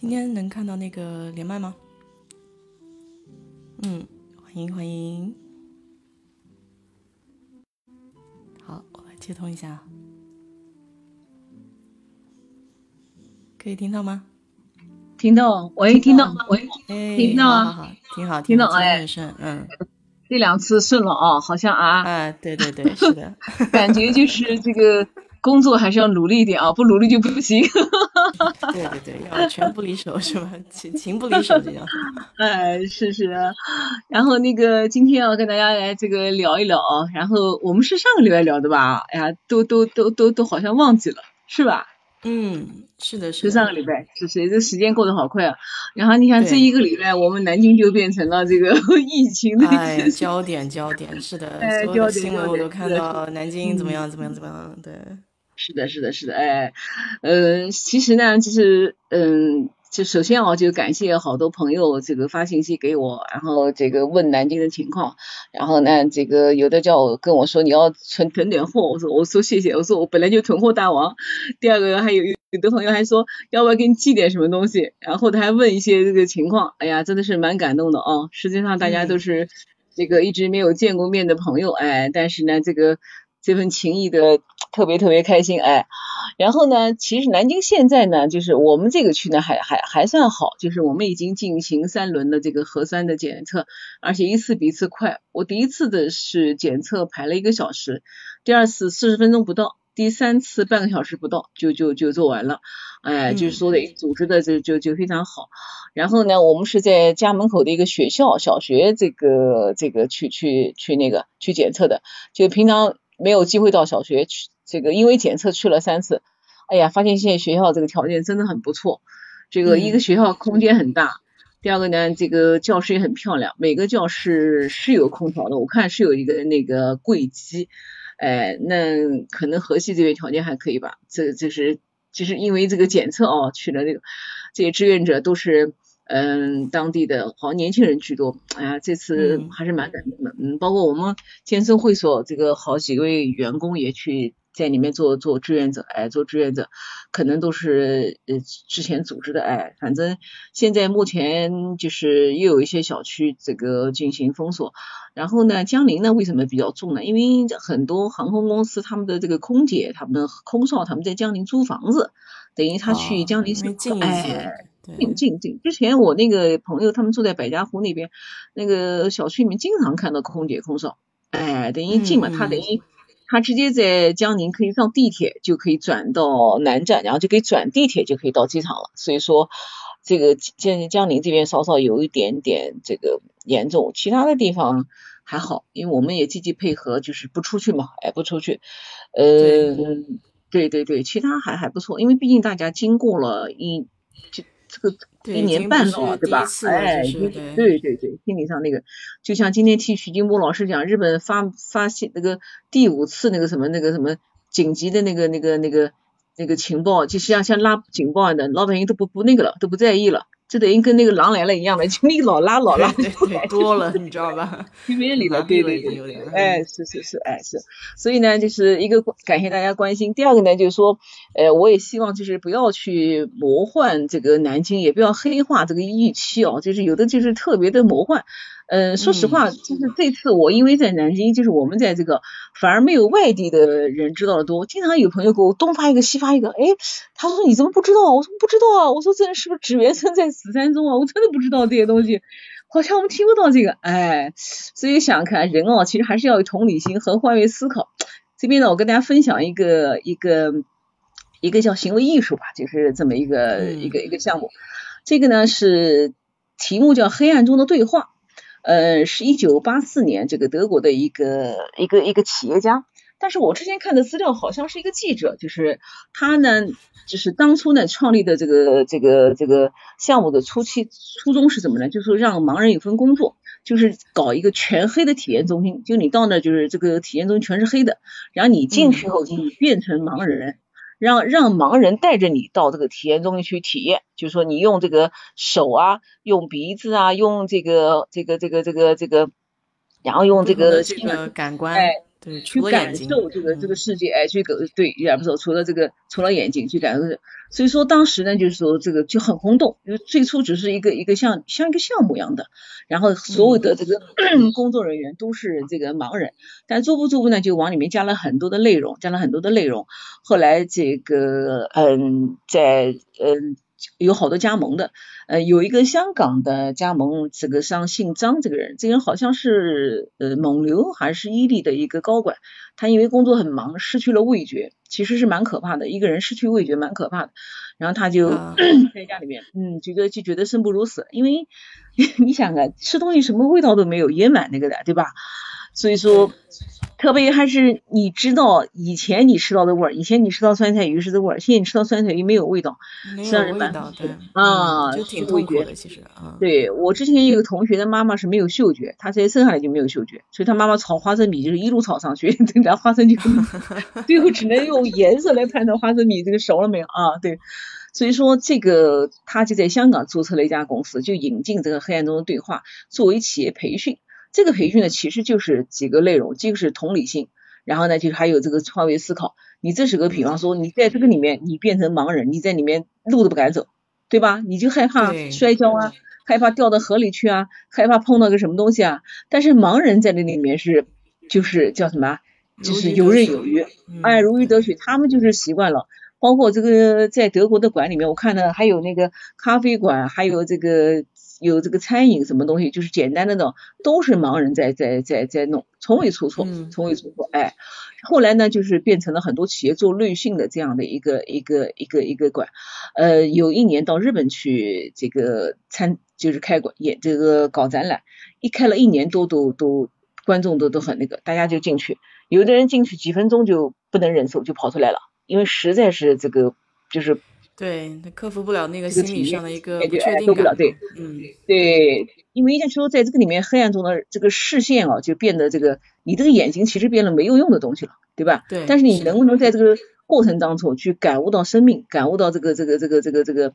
今天能看到那个连麦吗？嗯，欢迎欢迎。好，我来接通一下，可以听到吗？听到，喂，听到，喂，哎，听到啊挺好，听到好，哎很顺，嗯，这两次顺了啊，好像啊，哎，对对对，是的，感觉就是这个工作还是要努力一点啊，不努力就不行。对对对，要拳不离手是吧？情情不离手这样。哎，是是，然后那个今天要跟大家来这个聊一聊啊，然后我们是上个礼拜聊的吧？哎呀，都都都都都好像忘记了，是吧？嗯，是的，是。上个礼拜，是谁，这时间过得好快啊。然后你看这一个礼拜，我们南京就变成了这个 疫情的哎，焦点焦点，是的，哎所有的焦点新闻我都看到南京怎么嗯样怎么样怎么样，对，是的，是的，是的，哎，嗯，其实呢，就是，嗯，就首先啊，就感谢好多朋友这个发信息给我，然后这个问南京的情况，然后呢，这个有的叫我跟我说你要存囤点货，我说我说谢谢，我说我本来就囤货大王。第二个还有有的朋友还说要不要给你寄点什么东西，然后他还问一些这个情况，哎呀，真的是蛮感动的啊。实际上大家都嗯是这个一直没有见过面的朋友，哎，但是呢，这个这份情谊的特别特别开心，哎。然后呢，其实南京现在呢，就是我们这个区呢还还还算好，就是我们已经进行三轮的这个核酸的检测，而且一次比一次快。我第一次的是检测排了一个小时，第二次四十分钟不到，第三次半个小时不到就就就做完了，哎，就是嗯说的组织的就就就非常好。然后呢，我们是在家门口的一个学校小学这个这个去去去那个去检测的，就平常没有机会到小学去，这个因为检测去了三次，哎呀，发现现在学校这个条件真的很不错，这个一个嗯学校空间很大。第二个呢，这个教室也很漂亮，每个教室是有空调的，我看是有一个那个柜机，哎，那可能河西这边条件还可以吧，这这是就是因为这个检测哦，去了这个这些志愿者都是嗯当地的好像年轻人居多，哎呀，这次嗯还是蛮感动的，嗯，包括我们健身会所这个好几位员工也去在里面做做志愿者，哎，做志愿者，可能都是呃之前组织的，哎，反正现在目前就是又有一些小区这个进行封锁，然后呢，江宁呢为什么比较重呢？因为很多航空公司他们的这个空姐、他们的空少他们在江宁租房子，等于他去哦江宁哎近近近，之前我那个朋友他们住在百家湖那边，那个小区里面经常看到空姐空少，哎，等于近嘛，嗯嗯。他等于他直接在江宁可以上地铁，就可以转到南站，然后就可以转地铁就可以到机场了。所以说，这个江江宁这边稍稍有一点点这个严重，其他的地方还好，因为我们也积极配合，就是不出去嘛，哎，不出去，呃，对对对，其他还还不错，因为毕竟大家经过了一这这个 一年半了，对吧哎，对。对对，心理上那个，就像今天听徐金波老师讲，日本发发现那个第五次那个什么那个什么紧急的那个那个那个那个情报，就像像拉警报一样的，老百姓都不不那个了，都不在意了，这等于跟那个狼来了一样的，就你老拉老拉，对对对，多了，你知道吧？去没人理了，对对对有点，哎，是是是，哎是，所以呢，就是一个感谢大家关心，第二个呢，就是说，呃，我也希望就是不要去魔幻这个南京，也不要黑化这个疫区哦，就是有的就是特别的魔幻。嗯，说实话，就是这次我因为在南京，就是我们在这个反而没有外地的人知道的多，经常有朋友给我东发一个西发一个，哎，他说你怎么不知道？我说不知道啊，我说这人是不是指原生在此山中啊？我真的不知道这些东西。好像我们听不到这个，哎，所以想想看，人哦，其实还是要有同理心和换位思考。这边呢，我跟大家分享一个一个一个叫行为艺术吧，就是这么一个、嗯一个一个项目。这个呢是题目叫《黑暗中的对话》，呃，是一九八四年这个德国的一个一个一个企业家。但是我之前看的资料好像是一个记者，就是他呢，就是当初呢创立的这个这个这个项目的初期初衷是什么呢？就是让盲人有份工作，就是搞一个全黑的体验中心，就你到那就是这个体验中心全是黑的，然后你进去后你变成盲人。让让盲人带着你到这个体验中心去体验，就是说你用这个手啊，用鼻子啊，用这个这个这个这个这个，然后用这个这个感官，哎，对，去感受这个这个世界，哎，去个对，一点不错。除了这个，除了眼睛去感受，所以说当时呢，就是说这个就很轰动，因为最初只是一个一个像像一个项目一样的，然后所有的这个 工作人员都是这个盲人，但逐步逐步呢，就往里面加了很多的内容，加了很多的内容。后来这个嗯，在嗯。有好多加盟的，呃，有一个香港的加盟，这个商姓张这个人，这个人好像是呃蒙牛还是伊利的一个高管，他因为工作很忙，失去了味觉，其实是蛮可怕的，一个人失去味觉蛮可怕的，然后他就 在家里面，嗯，觉得就觉得生不如死，因为 你想啊，吃东西什么味道都没有，也蛮那个的，对吧？所以说。特别还是你知道以前你吃到的味儿，以前你吃到酸菜鱼是这味儿，现在你吃到酸菜鱼没有味道，让人味道对啊，就挺痛苦的其实啊。对我之前有个同学的妈妈是没有嗅觉，她直接生下来就没有嗅觉，所以她妈妈炒花生米就是一路炒上去，然后花生就最后只能用颜色来判断花生米这个熟了没有啊？对，所以说这个他就在香港注册了一家公司，就引进这个黑暗中的对话作为企业培训。这个培训呢，其实就是几个内容，这个是同理心，然后呢，就是还有这个换位思考。你这是个，比方说，你在这个里面，你变成盲人，你在里面路都不敢走，对吧？你就害怕摔跤啊，害怕掉到河里去啊，害怕碰到个什么东西啊。但是盲人在这里面是，就是叫什么？就是游刃有余，哎，如鱼得水。他们就是习惯了。包括这个在德国的馆里面，我看到还有那个咖啡馆，还有这个。有这个餐饮什么东西，就是简单的那种，都是盲人在在在在弄，从未出错，从未出错。哎，后来呢，就是变成了很多企业做内训的这样的一个一个一个一个馆。呃，有一年到日本去这个参，就是开馆也这个搞展览，一开了一年多都都观众都都很那个，大家就进去，有的人进去几分钟就不能忍受就跑出来了，因为实在是这个就是。对他克服不了那个心理上的一个不确定感，对，嗯，对，因为就说在这个里面黑暗中的这个视线啊，就变得这个你这个眼睛其实变得没有用的东西了，对吧？对。但是你能不能在这个过程当中去感悟到生命，感悟到这个这个这个这个这个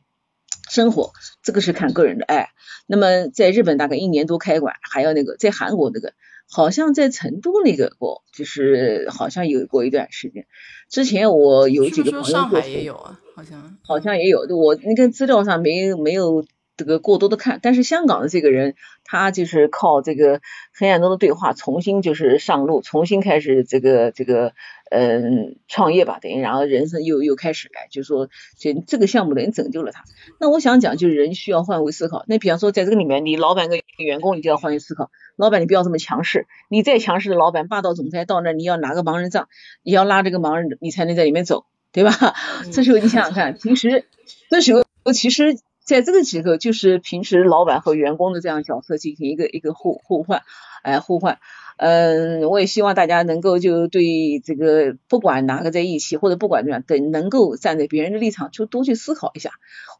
生活，这个是看个人的。哎，那么在日本大概一年多开馆，还要那个在韩国那个。好像在成都那个过，就是好像有过一段时间。之前我有几个朋友上海也有啊，好像好像也有。我那个资料上没没有这个过多的看，但是香港的这个人，他就是靠这个黑暗中的对话，重新就是上路，重新开始这个这个嗯创业吧，等于然后人生又又开始来，就说这这个项目等于拯救了他。那我想讲，就是人需要换位思考。那比方说在这个里面，你老板跟员工，你就要换位思考。老板，你不要这么强势。你再强势的老板，霸道总裁到那，你要拿个盲人杖，你要拉这个盲人，你才能在里面走，对吧？这时候你想想看，平时这时候其实在这个机构，就是平时老板和员工的这样角色进行一个一个互互换，哎，互换。嗯，我也希望大家能够就对这个不管哪个在一起，或者不管怎样，等能够站在别人的立场，就多去思考一下。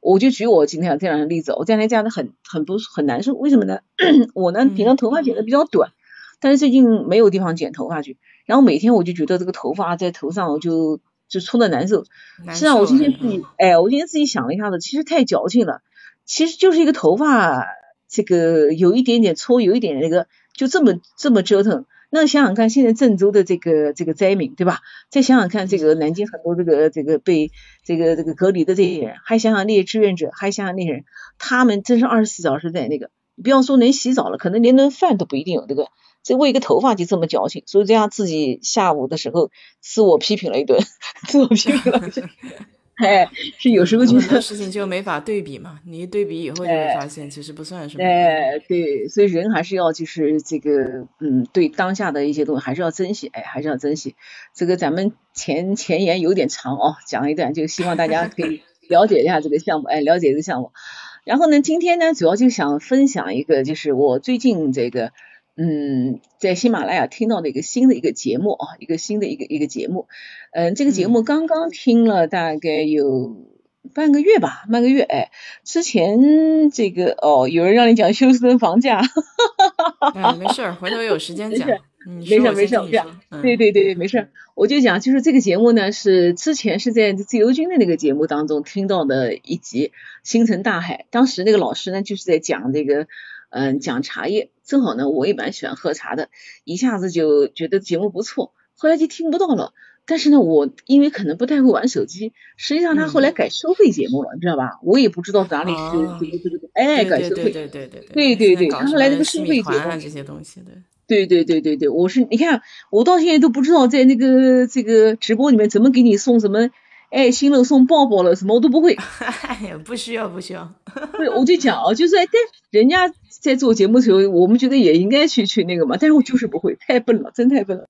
我就举我今天这样的例子，我这两天这样的很很不很难受，为什么呢？我呢平常头发剪的比较短，但是最近没有地方剪头发去，然后每天我就觉得这个头发在头上我就就搓的难受。实际上我今天自己，哎，我今天自己想了一下子，其实太矫情了，其实就是一个头发这个有一点点搓，有一点那个。就这么这么折腾，那想想看，现在郑州的这个这个灾民，对吧？再想想看，这个南京很多这个这个被这个这个隔离的这些人，还想想那些志愿者，还想想那些人，他们真是二十四小时在那个，不要说能洗澡了，可能连顿饭都不一定有。这个这为一个头发就这么矫情，所以这样自己下午的时候自我批评了一顿，自我批评了一顿。哎，是有时候觉得事情就没法对比嘛，你一对比以后就会发现其实不算什么。哎，对，所以人还是要就是这个，嗯，对当下的一些东西还是要珍惜，哎，还是要珍惜。这个咱们前前言有点长哦，讲一段，就希望大家可以 了解一下这个项目，哎，了解这个项目。然后呢，今天呢，主要就想分享一个，就是我最近这个。嗯，在喜马拉雅听到的一个新的一个节目啊，一个新的一个一个节目，嗯，这个节目刚刚听了大概有半个月吧，半个月哎，之前这个哦，有人让你讲休斯顿房价，哈哈哈哈没事，回头有时间讲，没事没事，这样，对对对对，没事，我就讲，就是这个节目呢是之前是在自由军的那个节目当中听到的一集《星辰大海》，当时那个老师呢就是在讲这个。嗯，讲茶叶，正好呢，我也蛮喜欢喝茶的，一下子就觉得节目不错，后来就听不到了。但是呢，我因为可能不太会玩手机，实际上他后来改收费节目了，你知道吧？我也不知道哪里是这个这个哎改收费，对对对对对对对，他后来这个收费节目这些东西的，对对对对对，我是你看我到现在都不知道在那个这个直播里面怎么给你送什么爱心了、送抱抱了，什么我都不会。哎呀，不需要不需要。对，我就讲啊，就是但人家在做节目的时候，我们觉得也应该去去那个嘛，但是我就是不会，太笨了，真太笨了。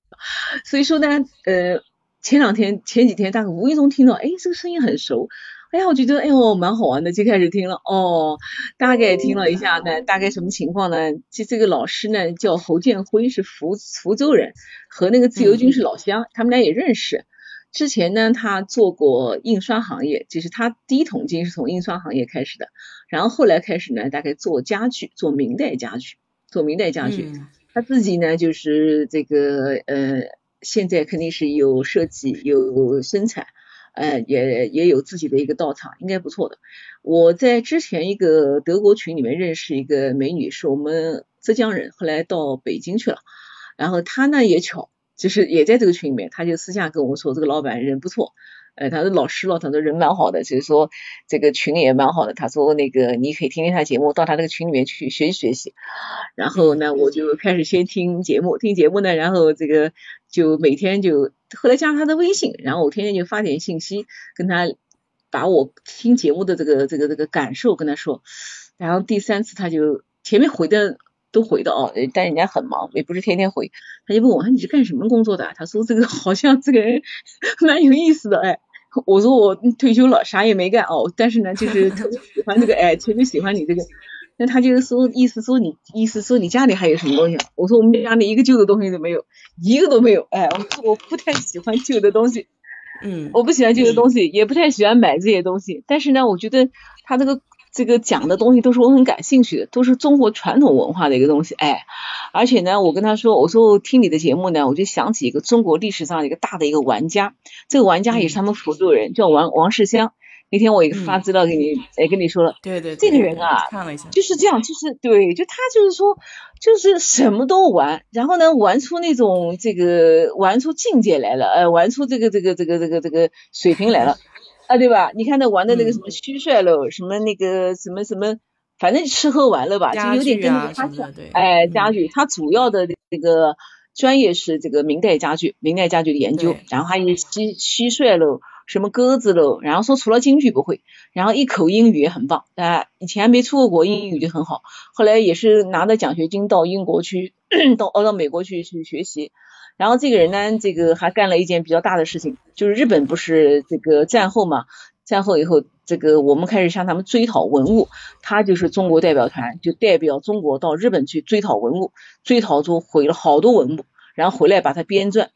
所以说呢，呃。前两天、前几天，大概无意中听到，哎，这个声音很熟，哎呀，我觉得，哎呦，蛮好玩的，就开始听了。哦，大概听了一下呢，大概什么情况呢？就这个老师呢，叫侯建辉，是福福州人，和那个自由军是老乡，他们俩也认识。之前呢，他做过印刷行业，就是他第一桶金是从印刷行业开始的，然后后来开始呢，大概做家具，做明代家具，做明代家具。他自己呢，就是这个，呃。现在肯定是有设计有生产，呃，也也有自己的一个道场，应该不错的。我在之前一个德国群里面认识一个美女，是我们浙江人，后来到北京去了。然后她呢也巧，就是也在这个群里面，她就私下跟我说，这个老板人不错。呃，他是老师了，他说人蛮好的，就是说这个群也蛮好的。他说那个你可以听听他节目，到他那个群里面去学习学习。然后呢，我就开始先听节目，听节目呢，然后这个就每天就后来加他的微信，然后我天天就发点信息跟他，把我听节目的这个这个这个感受跟他说。然后第三次他就前面回的都回的哦，但人家很忙，也不是天天回。他就问我，你是干什么工作的？他说这个 好像这个人 蛮有意思的，哎。我说我退休了，啥也没干哦，但是呢，就是特别喜欢这个，哎，特别喜欢你这个。那他就是说，意思说你，意思说你家里还有什么东西？我说我们家里一个旧的东西都没有，一个都没有。哎，我说我不太喜欢旧的东西，嗯，我不喜欢旧的东西，也不太喜欢买这些东西。但是呢，我觉得他这个。这个讲的东西都是我很感兴趣的，都是中国传统文化的一个东西，哎，而且呢，我跟他说，我说听你的节目呢，我就想起一个中国历史上一个大的一个玩家，这个玩家也是他们福州人，叫王王世襄。那天我也发资料给你，哎，跟你说了，对对，这个人啊，看了一下，就是这样，就是对，就他就是说，就是什么都玩，然后呢，玩出那种这个玩出境界来了，呃，玩出这个这个这个这个这个水平来了。啊，对吧？你看他玩的那个什么蟋蟀喽，什么那个什么什么，反正吃喝玩乐吧，就有点跟那个他讲，哎，家具，他主要的这个专业是这个明代家具，明代家具的研究，然后还有蟋蟋蟀喽，什么鸽子喽，然后说除了京剧不会，然后一口英语也很棒，啊，以前没出过国，英语就很好，后来也是拿着奖学金到英国去，到到美国去去学习。然后这个人呢，这个还干了一件比较大的事情，就是日本不是这个战后嘛，战后以后，这个我们开始向他们追讨文物，他就是中国代表团，就代表中国到日本去追讨文物，追讨出毁了好多文物，然后回来把它编撰，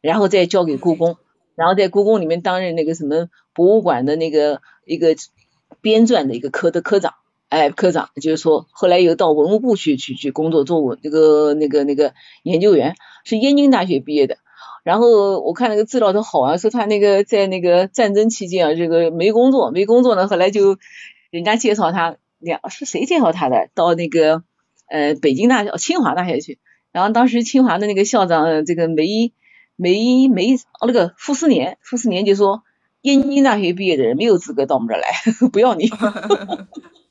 然后再交给故宫，然后在故宫里面担任那个什么博物馆的那个一个编撰的一个科的科长。哎，科长就是说，后来又到文物部去去去工作，做文这个那个那个研究员，是燕京大学毕业的。然后我看那个资料都好啊，说他那个在那个战争期间啊，这个没工作，没工作呢，后来就人家介绍他，两是谁介绍他的？到那个呃北京大学、清华大学去。然后当时清华的那个校长这个梅梅梅哦那个傅斯年，傅斯年就说，燕京大学毕业的人没有资格到我们这儿来，不要你。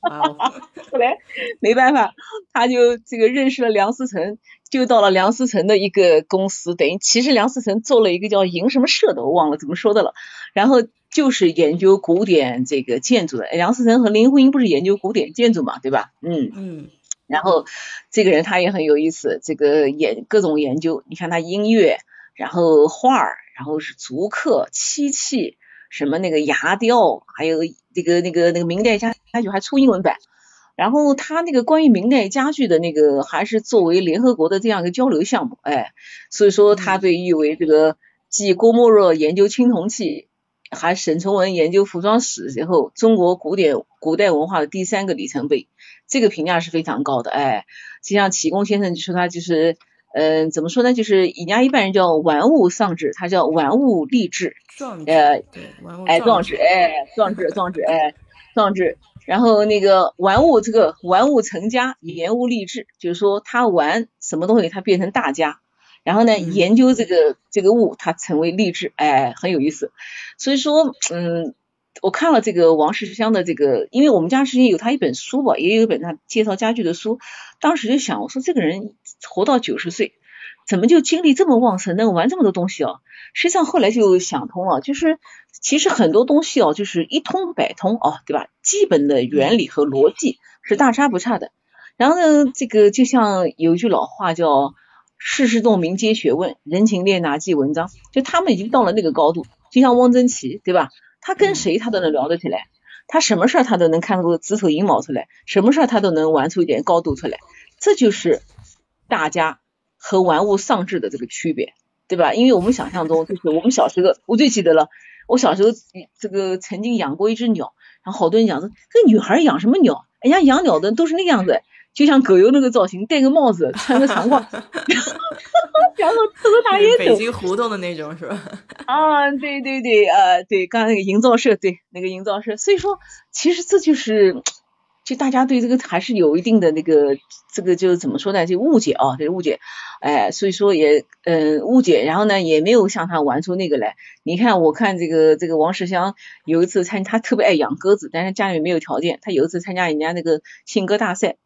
后来没办法，他就这个认识了梁思成，就到了梁思成的一个公司，等于其实梁思成做了一个叫营什么社的，我忘了怎么说的了。然后就是研究古典这个建筑的，梁思成和林徽因不是研究古典建筑嘛，对吧？嗯嗯。然后这个人他也很有意思，这个研各种研究，你看他音乐，然后画儿，然后是竹刻、漆器。什么那个牙雕，还有那个那个那个明代家家具还出英文版，然后他那个关于明代家具的那个还是作为联合国的这样一个交流项目，哎，所以说他被誉为这个继郭沫若研究青铜器，还沈从文研究服装史之后，中国古典古代文化的第三个里程碑，这个评价是非常高的，哎，就像启功先生就说他就是。嗯，怎么说呢？就是人家一般人叫玩物丧志，他叫玩物励志。壮志，呃，哎，壮志，哎，壮志，壮志，哎，壮志。然后那个玩物，这个玩物成家，言物励志，就是说他玩什么东西，他变成大家。然后呢，研究这个这个物，它成为励志，哎，很有意思。所以说，嗯，我看了这个王世襄的这个，因为我们家之前有他一本书吧，也有一本他介绍家具的书，当时就想，我说这个人活到九十岁，怎么就精力这么旺盛，能玩这么多东西哦？实际上后来就想通了，就是其实很多东西哦，就是一通百通哦，对吧？基本的原理和逻辑是大差不差的。然后呢，这个就像有一句老话叫“世事洞明皆学问，人情练达即文章”，就他们已经到了那个高度。就像汪曾祺，对吧？他跟谁他都能聊得起来，他什么事儿他都能看出子丑寅卯出来，什么事儿他都能玩出一点高度出来。这就是大家和玩物丧志的这个区别。对吧？因为我们想象中就是我们小时候，我最记得了，我小时候这个曾经养过一只鸟，然后好多人讲说，这女孩养什么鸟？人家养鸟的都是那个样子，就像狗油那个造型，戴个帽子，穿个长褂，然后抽个大烟斗。北京胡同的那种是吧？啊，对对对，呃，对，刚才那个营造社，对，那个营造社，所以说，其实这就是。就大家对这个还是有一定的那个，这个就是怎么说呢？就误解啊，就是误解，哎，所以说也嗯误解，然后呢也没有像他玩出那个来。你看，我看这个这个王世襄有一次参，他特别爱养鸽子，但是家里没有条件，他有一次参加人家那个信鸽大赛，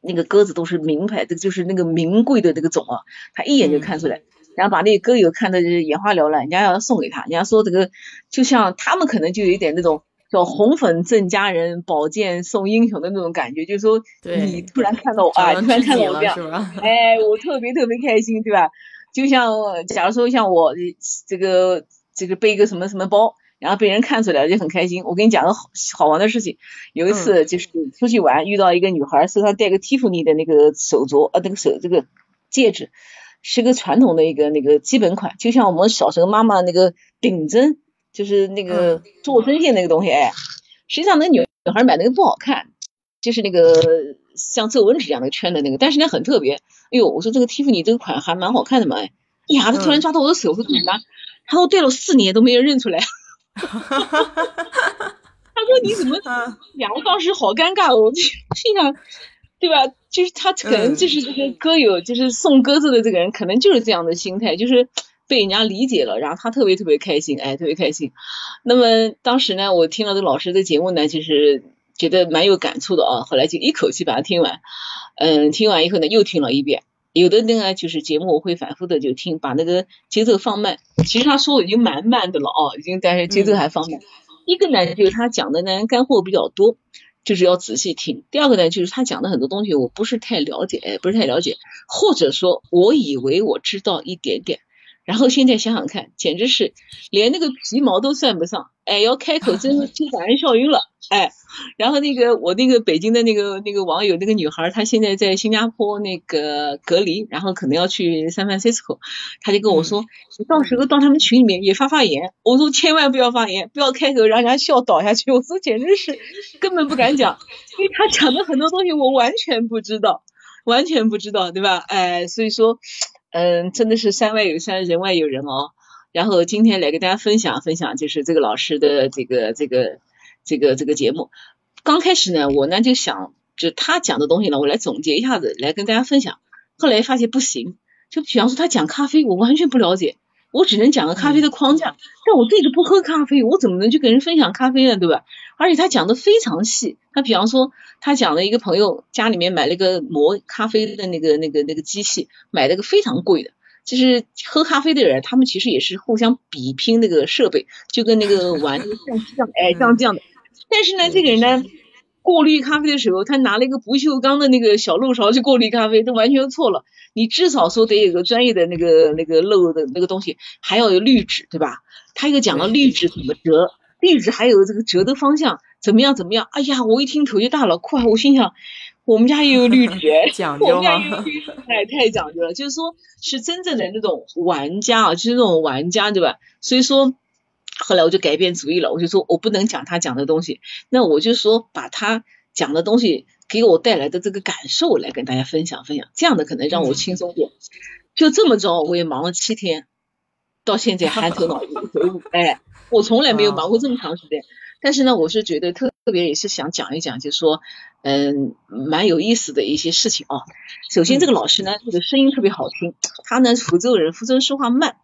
那个鸽子都是名牌，这个就是那个名贵的那个种啊，他一眼就看出来，然后把那个鸽友看的是眼花缭乱，人家要送给他，人家说这个就像他们可能就有一点那种。叫红粉赠佳人，宝剑送英雄的那种感觉，就是说你突然看到我啊，突然看到我这样，哎，我特别特别开心，对吧？就像假如说像我这个这个背一个什么什么包，然后被人看出来了就很开心。我跟你讲个好好玩的事情，有一次就是出去玩，遇到一个女孩，身上戴个蒂芙尼的那个手镯，呃，那个手这个戒指是个传统的一个那个基本款，就像我们小时候妈妈那个顶针。就是那个做针线那个东西，哎，实际上那女女孩买那个不好看，就是那个像皱纹纸一样的圈的那个，但是呢很特别。哎呦，我说这个蒂芙尼这个款还蛮好看的嘛，哎，呀，他突然抓到我的手，说怎么了？他说戴了四年都没人认出来。他说你怎么？呀，我当时好尴尬，我就心想，对吧？就是他可能就是这个歌友，就是送鸽子的这个人，可能就是这样的心态，就是。被人家理解了，然后他特别特别开心，哎，特别开心。那么当时呢，我听了这老师的节目呢，就是觉得蛮有感触的啊。后来就一口气把它听完，嗯，听完以后呢，又听了一遍。有的那个就是节目我会反复的就听，把那个节奏放慢。其实他说的已经蛮慢的了哦，已经但是节奏还放慢。一个呢就是他讲的呢干货比较多，就是要仔细听。第二个呢就是他讲的很多东西我不是太了解，不是太了解，或者说我以为我知道一点点。然后现在想想看，简直是连那个皮毛都算不上，哎，要开口真是 就把人笑晕了，哎。然后那个我那个北京的那个那个网友那个女孩，她现在在新加坡那个隔离，然后可能要去 San Francisco，她就跟我说，你到时候到他们群里面也发发言。我说千万不要发言，不要开口让人家笑倒下去。我说简直是根本不敢讲，因为她讲的很多东西我完全不知道，完全不知道，对吧？哎，所以说。嗯，真的是山外有山，人外有人哦。然后今天来跟大家分享分享，就是这个老师的这个这个这个这个节目。刚开始呢，我呢就想，就他讲的东西呢，我来总结一下子，来跟大家分享。后来发现不行，就比方说他讲咖啡，我完全不了解。我只能讲个咖啡的框架，但我自己不喝咖啡，我怎么能去跟人分享咖啡呢？对吧？而且他讲的非常细，他比方说，他讲了一个朋友家里面买了个磨咖啡的那个那个那个机器，买了个非常贵的，就是喝咖啡的人，他们其实也是互相比拼那个设备，就跟那个玩 像像哎像这样的，但是呢，这个人呢。过滤咖啡的时候，他拿了一个不锈钢的那个小漏勺去过滤咖啡，他完全错了。你至少说得有个专业的那个那个漏的那个东西，还要有滤纸，对吧？他又讲了滤纸怎么折，滤纸还有这个折的方向怎么样怎么样。哎呀，我一听头就大了，快！我心想，我们家也有滤纸，讲究吗？哎，太讲究了，就是说是真正的那种玩家啊，就是那种玩家，对吧？所以说。后来我就改变主意了，我就说我不能讲他讲的东西，那我就说把他讲的东西给我带来的这个感受来跟大家分享分享，这样的可能让我轻松点。就这么着，我也忙了七天，到现在还头脑一回雾。哎，我从来没有忙过这么长时间，但是呢，我是觉得特。别也是想讲一讲，就是说，嗯，蛮有意思的一些事情啊。首先，这个老师呢，这个声音特别好听，他呢，福州人，福州人说话慢，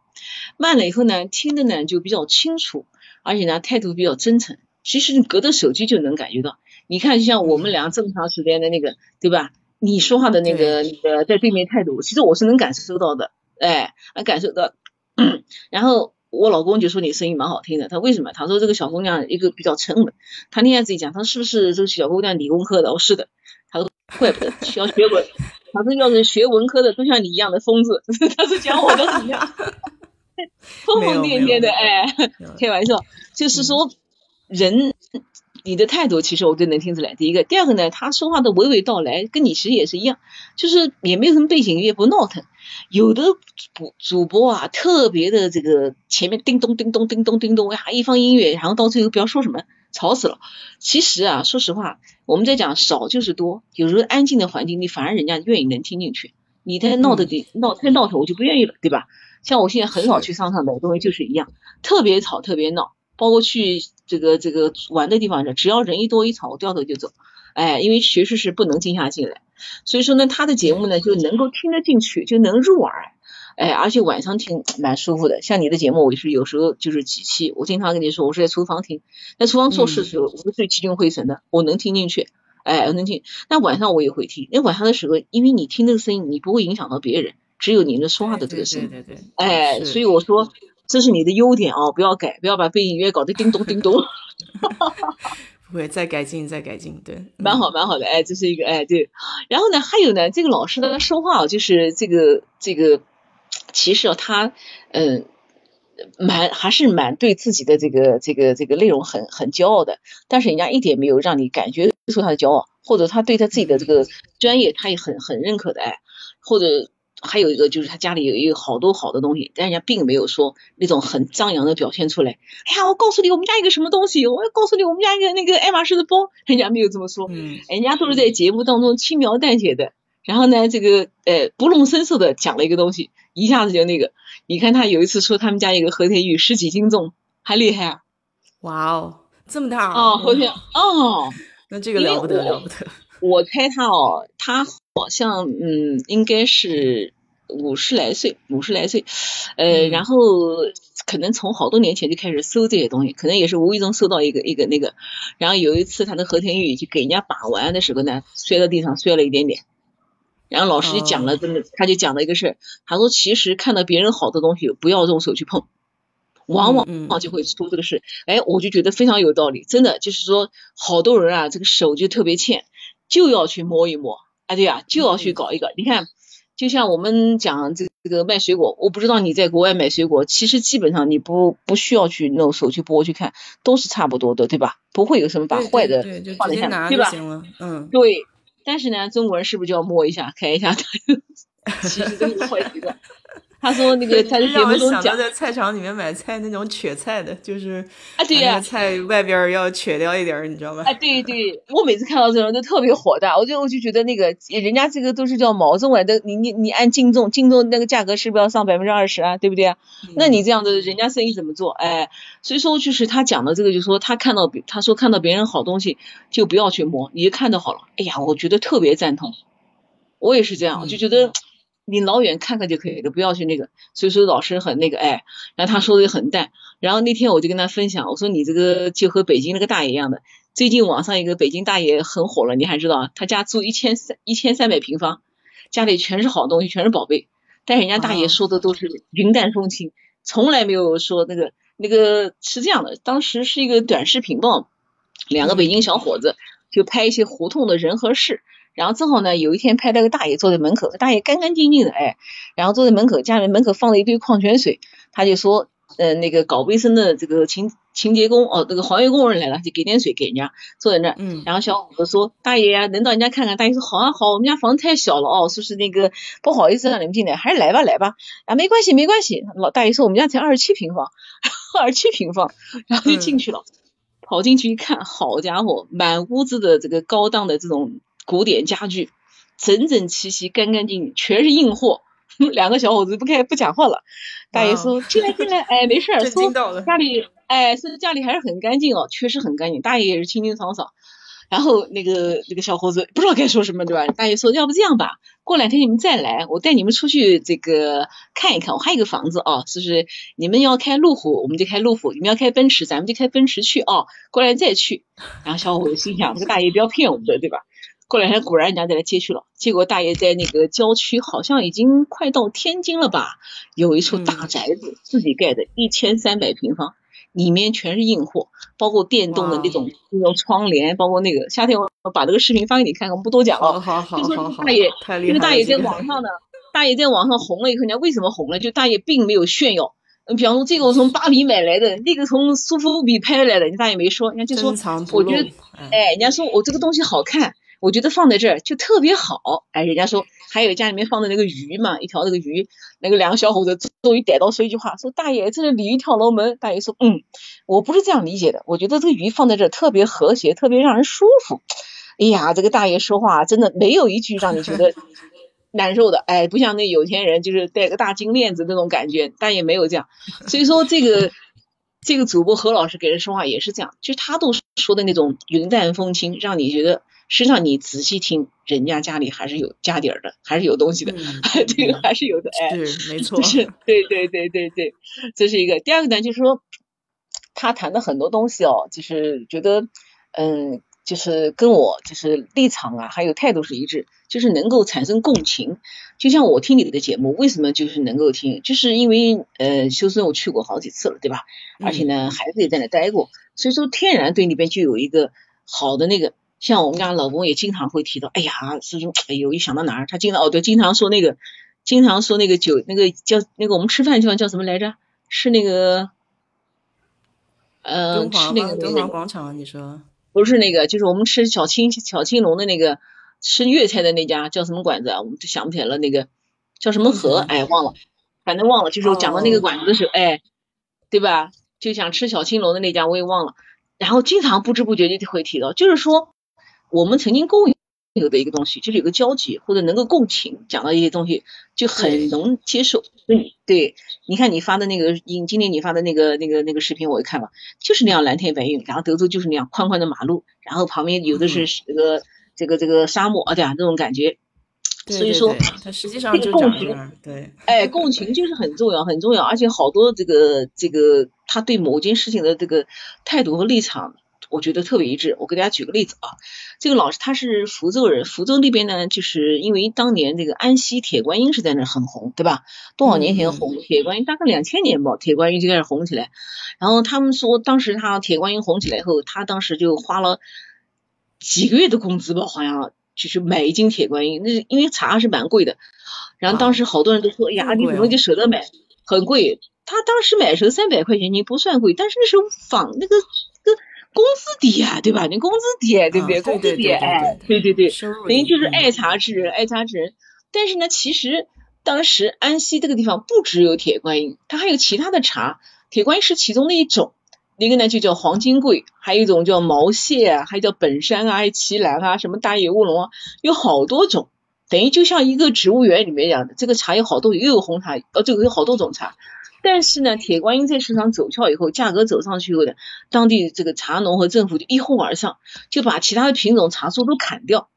慢了以后呢，听的呢就比较清楚，而且呢，态度比较真诚。其实你隔着手机就能感觉到，你看，就像我们俩这么长时间的那个，对吧？你说话的那个那个在对面态度，其实我是能感受到的，哎，能感受到。然后我老公就说你声音蛮好听的，他为什么？他说这个小姑娘一个比较沉稳，他那天自己讲，他说是不是这个小姑娘理工科的？我说是的，他说怪不得需要学文，他说要是学文科的都像你一样的疯子，他是讲我的怎么样？疯疯癫癫的，哎，开玩笑，就是说。人，你的态度其实我都能听出来。第一个，第二个呢，他说话的娓娓道来，跟你其实也是一样，就是也没有什么背景音乐，不闹腾。有的主主播啊，特别的这个前面叮咚叮咚叮咚叮咚，呀，一放音乐，然后到最后不要说什么，吵死了。其实啊，说实话，我们在讲少就是多，有时候安静的环境，你反而人家愿意能听进去。你太闹的的闹太闹腾，我就不愿意了，对吧？像我现在很少去商场买东西，就是一样，特别吵特别闹。包括去这个这个玩的地方，只要人一多一吵，我掉头就走。哎，因为确实是不能静下心来，所以说呢，他的节目呢就能够听得进去，就能入耳。哎，而且晚上听蛮舒服的。像你的节目，我是有时候就是几期，我经常跟你说，我是在厨房听，在厨房做事的时候，我是最聚精会神的，我能听进去。哎，我能听。那晚上我也会听，因为晚上的时候，因为你听这个声音，你不会影响到别人，只有你的说话的这个声音。对对对。哎，所以我说。这是你的优点哦，不要改，不要把背景音乐搞得叮咚叮咚。不会，再改进，再改进，对，蛮好，蛮好的，哎，这是一个，哎，对。然后呢，还有呢，这个老师他说话就是这个这个，其实他嗯，蛮还是蛮对自己的这个这个这个内容很很骄傲的，但是人家一点没有让你感觉出他的骄傲，或者他对他自己的这个专业他也很很认可的，哎，或者。还有一个就是他家里有有好多好的东西，但人家并没有说那种很张扬的表现出来。哎呀，我告诉你，我们家一个什么东西，我要告诉你，我们家一个那个爱马仕的包，人家没有这么说。嗯，人家都是在节目当中轻描淡写的，然后呢，这个呃不动声色的讲了一个东西，一下子就那个。你看他有一次说他们家一个和田玉十几斤重，还厉害啊！哇哦，这么大哦，和田哦，那这个了不得了不得。我猜他哦，他好像嗯，应该是五十来岁，五十来岁，呃，然后可能从好多年前就开始搜这些东西，可能也是无意中搜到一个一个那个，然后有一次他的和田玉就给人家把玩的时候呢，摔到地上摔了一点点，然后老师就讲了这么，他就讲了一个事儿，他说其实看到别人好的东西不要用手去碰，往往就会出这个事，哎，我就觉得非常有道理，真的就是说好多人啊，这个手就特别欠。就要去摸一摸，啊对呀，就要去搞一个。你看，就像我们讲这这个卖水果，我不知道你在国外买水果，其实基本上你不不需要去弄手去剥去看，都是差不多的，对吧？不会有什么把坏的放在下，对吧？嗯，对。但是呢，中国人是不是就要摸一下、看一下？其实都是坏习惯。他说那个他的节目中讲，在菜场里面买菜那种缺菜的，就是啊对呀，菜外边要缺掉一点，你知道吗？啊对对，我每次看到这种都特别火大，我就我就觉得那个人家这个都是叫毛重啊，的你你你按斤重，斤重那个价格是不是要上百分之二十啊？对不对啊？那你这样的人家生意怎么做？哎，所以说就是他讲的这个，就说他看到他说看到别人好东西就不要去摸，你就看到好了。哎呀，我觉得特别赞同，我也是这样，我就觉得。你老远看看就可以了，不要去那个。所以说老师很那个，哎，然后他说的也很淡。然后那天我就跟他分享，我说你这个就和北京那个大爷一样的。最近网上一个北京大爷很火了，你还知道？他家住一千三一千三百平方，家里全是好东西，全是宝贝。但人家大爷说的都是云淡风轻，从来没有说那个那个是这样的。当时是一个短视频报，两个北京小伙子就拍一些胡同的人和事。然后正好呢，有一天拍到个大爷坐在门口，大爷干干净净的，哎，然后坐在门口，家里门口放了一堆矿泉水，他就说，呃，那个搞卫生的这个清清洁工，哦，这个环卫工人来了，就给点水给人家，坐在那儿，嗯，然后小伙子说，大爷呀，能到人家看看？大爷说，好啊好，我们家房子太小了哦，说是那个不好意思让你们进来，还是来吧来吧，啊，没关系没关系，老大爷说我们家才二十七平方，二十七平方，然后就进去了，跑进去一看，好家伙，满屋子的这个高档的这种。古典家具，整整齐齐、干干净净，全是硬货，两个小伙子不开不讲话了。大爷说进来进来，哎没事儿，说家里哎说家里还是很干净哦，确实很干净。大爷也是清清爽爽。然后那个那个小伙子不知道该说什么，对吧？大爷说要不这样吧，过两天你们再来，我带你们出去这个看一看。我还有一个房子啊，就是你们要开路虎，我们就开路虎；你们要开奔驰，咱们就开奔驰去哦。过来再去。然后小伙子心想，这个大爷不要骗我们的，对吧？过两天果然人家再来接去了。结果大爷在那个郊区，好像已经快到天津了吧？有一处大宅子，自己盖的，一千三百平方。里面全是硬货，包括电动的那种那种窗帘，包括那个夏天我把这个视频发给你看，我们不多讲了。好好好，大爷，这个大爷在网上呢，大爷在网上红了以后，人家为什么红了？就大爷并没有炫耀。嗯，比方说这个我从巴黎买来的，那个从苏富比拍来的，人家大爷没说，人家就说，我觉得，哎，人家说我这个东西好看。我觉得放在这儿就特别好，哎，人家说还有家里面放的那个鱼嘛，一条那个鱼，那个两个小伙子终于逮到说一句话，说大爷这是鲤鱼跳龙门。大爷说，嗯，我不是这样理解的，我觉得这个鱼放在这儿特别和谐，特别让人舒服。哎呀，这个大爷说话真的没有一句让你觉得难受的，哎，不像那有钱人就是戴个大金链子那种感觉，但也没有这样。所以说这个这个主播何老师给人说话也是这样，就他都说的那种云淡风轻，让你觉得。实际上，你仔细听，人家家里还是有家底儿的，还是有东西的，这个还是有的，哎，是没错，就是对对对对对，这是一个。第二个呢，就是说他谈的很多东西哦，就是觉得，嗯，就是跟我就是立场啊，还有态度是一致，就是能够产生共情。就像我听你的节目，为什么就是能够听？就是因为呃，修身我去过好几次了，对吧？而且呢，孩子也在那待过，所以说天然对里边就有一个好的那个。像我们家老公也经常会提到，哎呀，这种哎呦，一想到哪儿，他经常哦对，经常说那个，经常说那个酒，那个叫那个我们吃饭地方叫什么来着？是那个，呃，是那个敦煌广场，你说？不是那个，就是我们吃小青小青龙的那个吃粤菜的那家叫什么馆子啊？我们就想不起来了，那个叫什么河？哎，忘了，反正忘了。就是我讲到那个馆子的时候，哎，对吧？就想吃小青龙的那家，我也忘了。然后经常不知不觉就会提到，就是说。我们曾经共有的一个东西，就是有个交集或者能够共情，讲到一些东西就很能接受。对，对，你看你发的那个，今今天你发的那个那个那个视频，我也看了，就是那样蓝天白云，然后德州就是那样宽宽的马路，然后旁边有的是这个这个这个沙漠啊，对啊，这种感觉。所以说，它实际上就共情，对，哎，共情就是很重要，很重要，而且好多这个这个他对某件事情的这个态度和立场。我觉得特别一致。我给大家举个例子啊，这个老师他是福州人，福州那边呢，就是因为当年这个安溪铁观音是在那很红，对吧？多少年前红铁观音，大概两千年吧，铁观音就开始红起来。然后他们说，当时他铁观音红起来以后，他当时就花了几个月的工资吧，好像就是买一斤铁观音。那因为茶是蛮贵的，然后当时好多人都说，哎呀，你怎么就舍得买？很贵。他当时买时候三百块钱，你不算贵，但是那时候仿那个个。工资低啊，对吧？你工资低，对不对？工资低，哎，对对对，等于就是爱茶之人，爱茶之人。但是呢，其实当时安溪这个地方不只有铁观音，它还有其他的茶，铁观音是其中的一种。一个呢就叫黄金桂，还有一种叫毛蟹啊，还叫本山啊，还有奇兰啊，什么大叶乌龙啊，有好多种。等于就像一个植物园里面一样的，这个茶有好多，又有红茶，呃，这个有好多种茶。但是呢，铁观音在市场走俏以后，价格走上去以后呢，当地这个茶农和政府就一哄而上，就把其他的品种茶树都砍掉，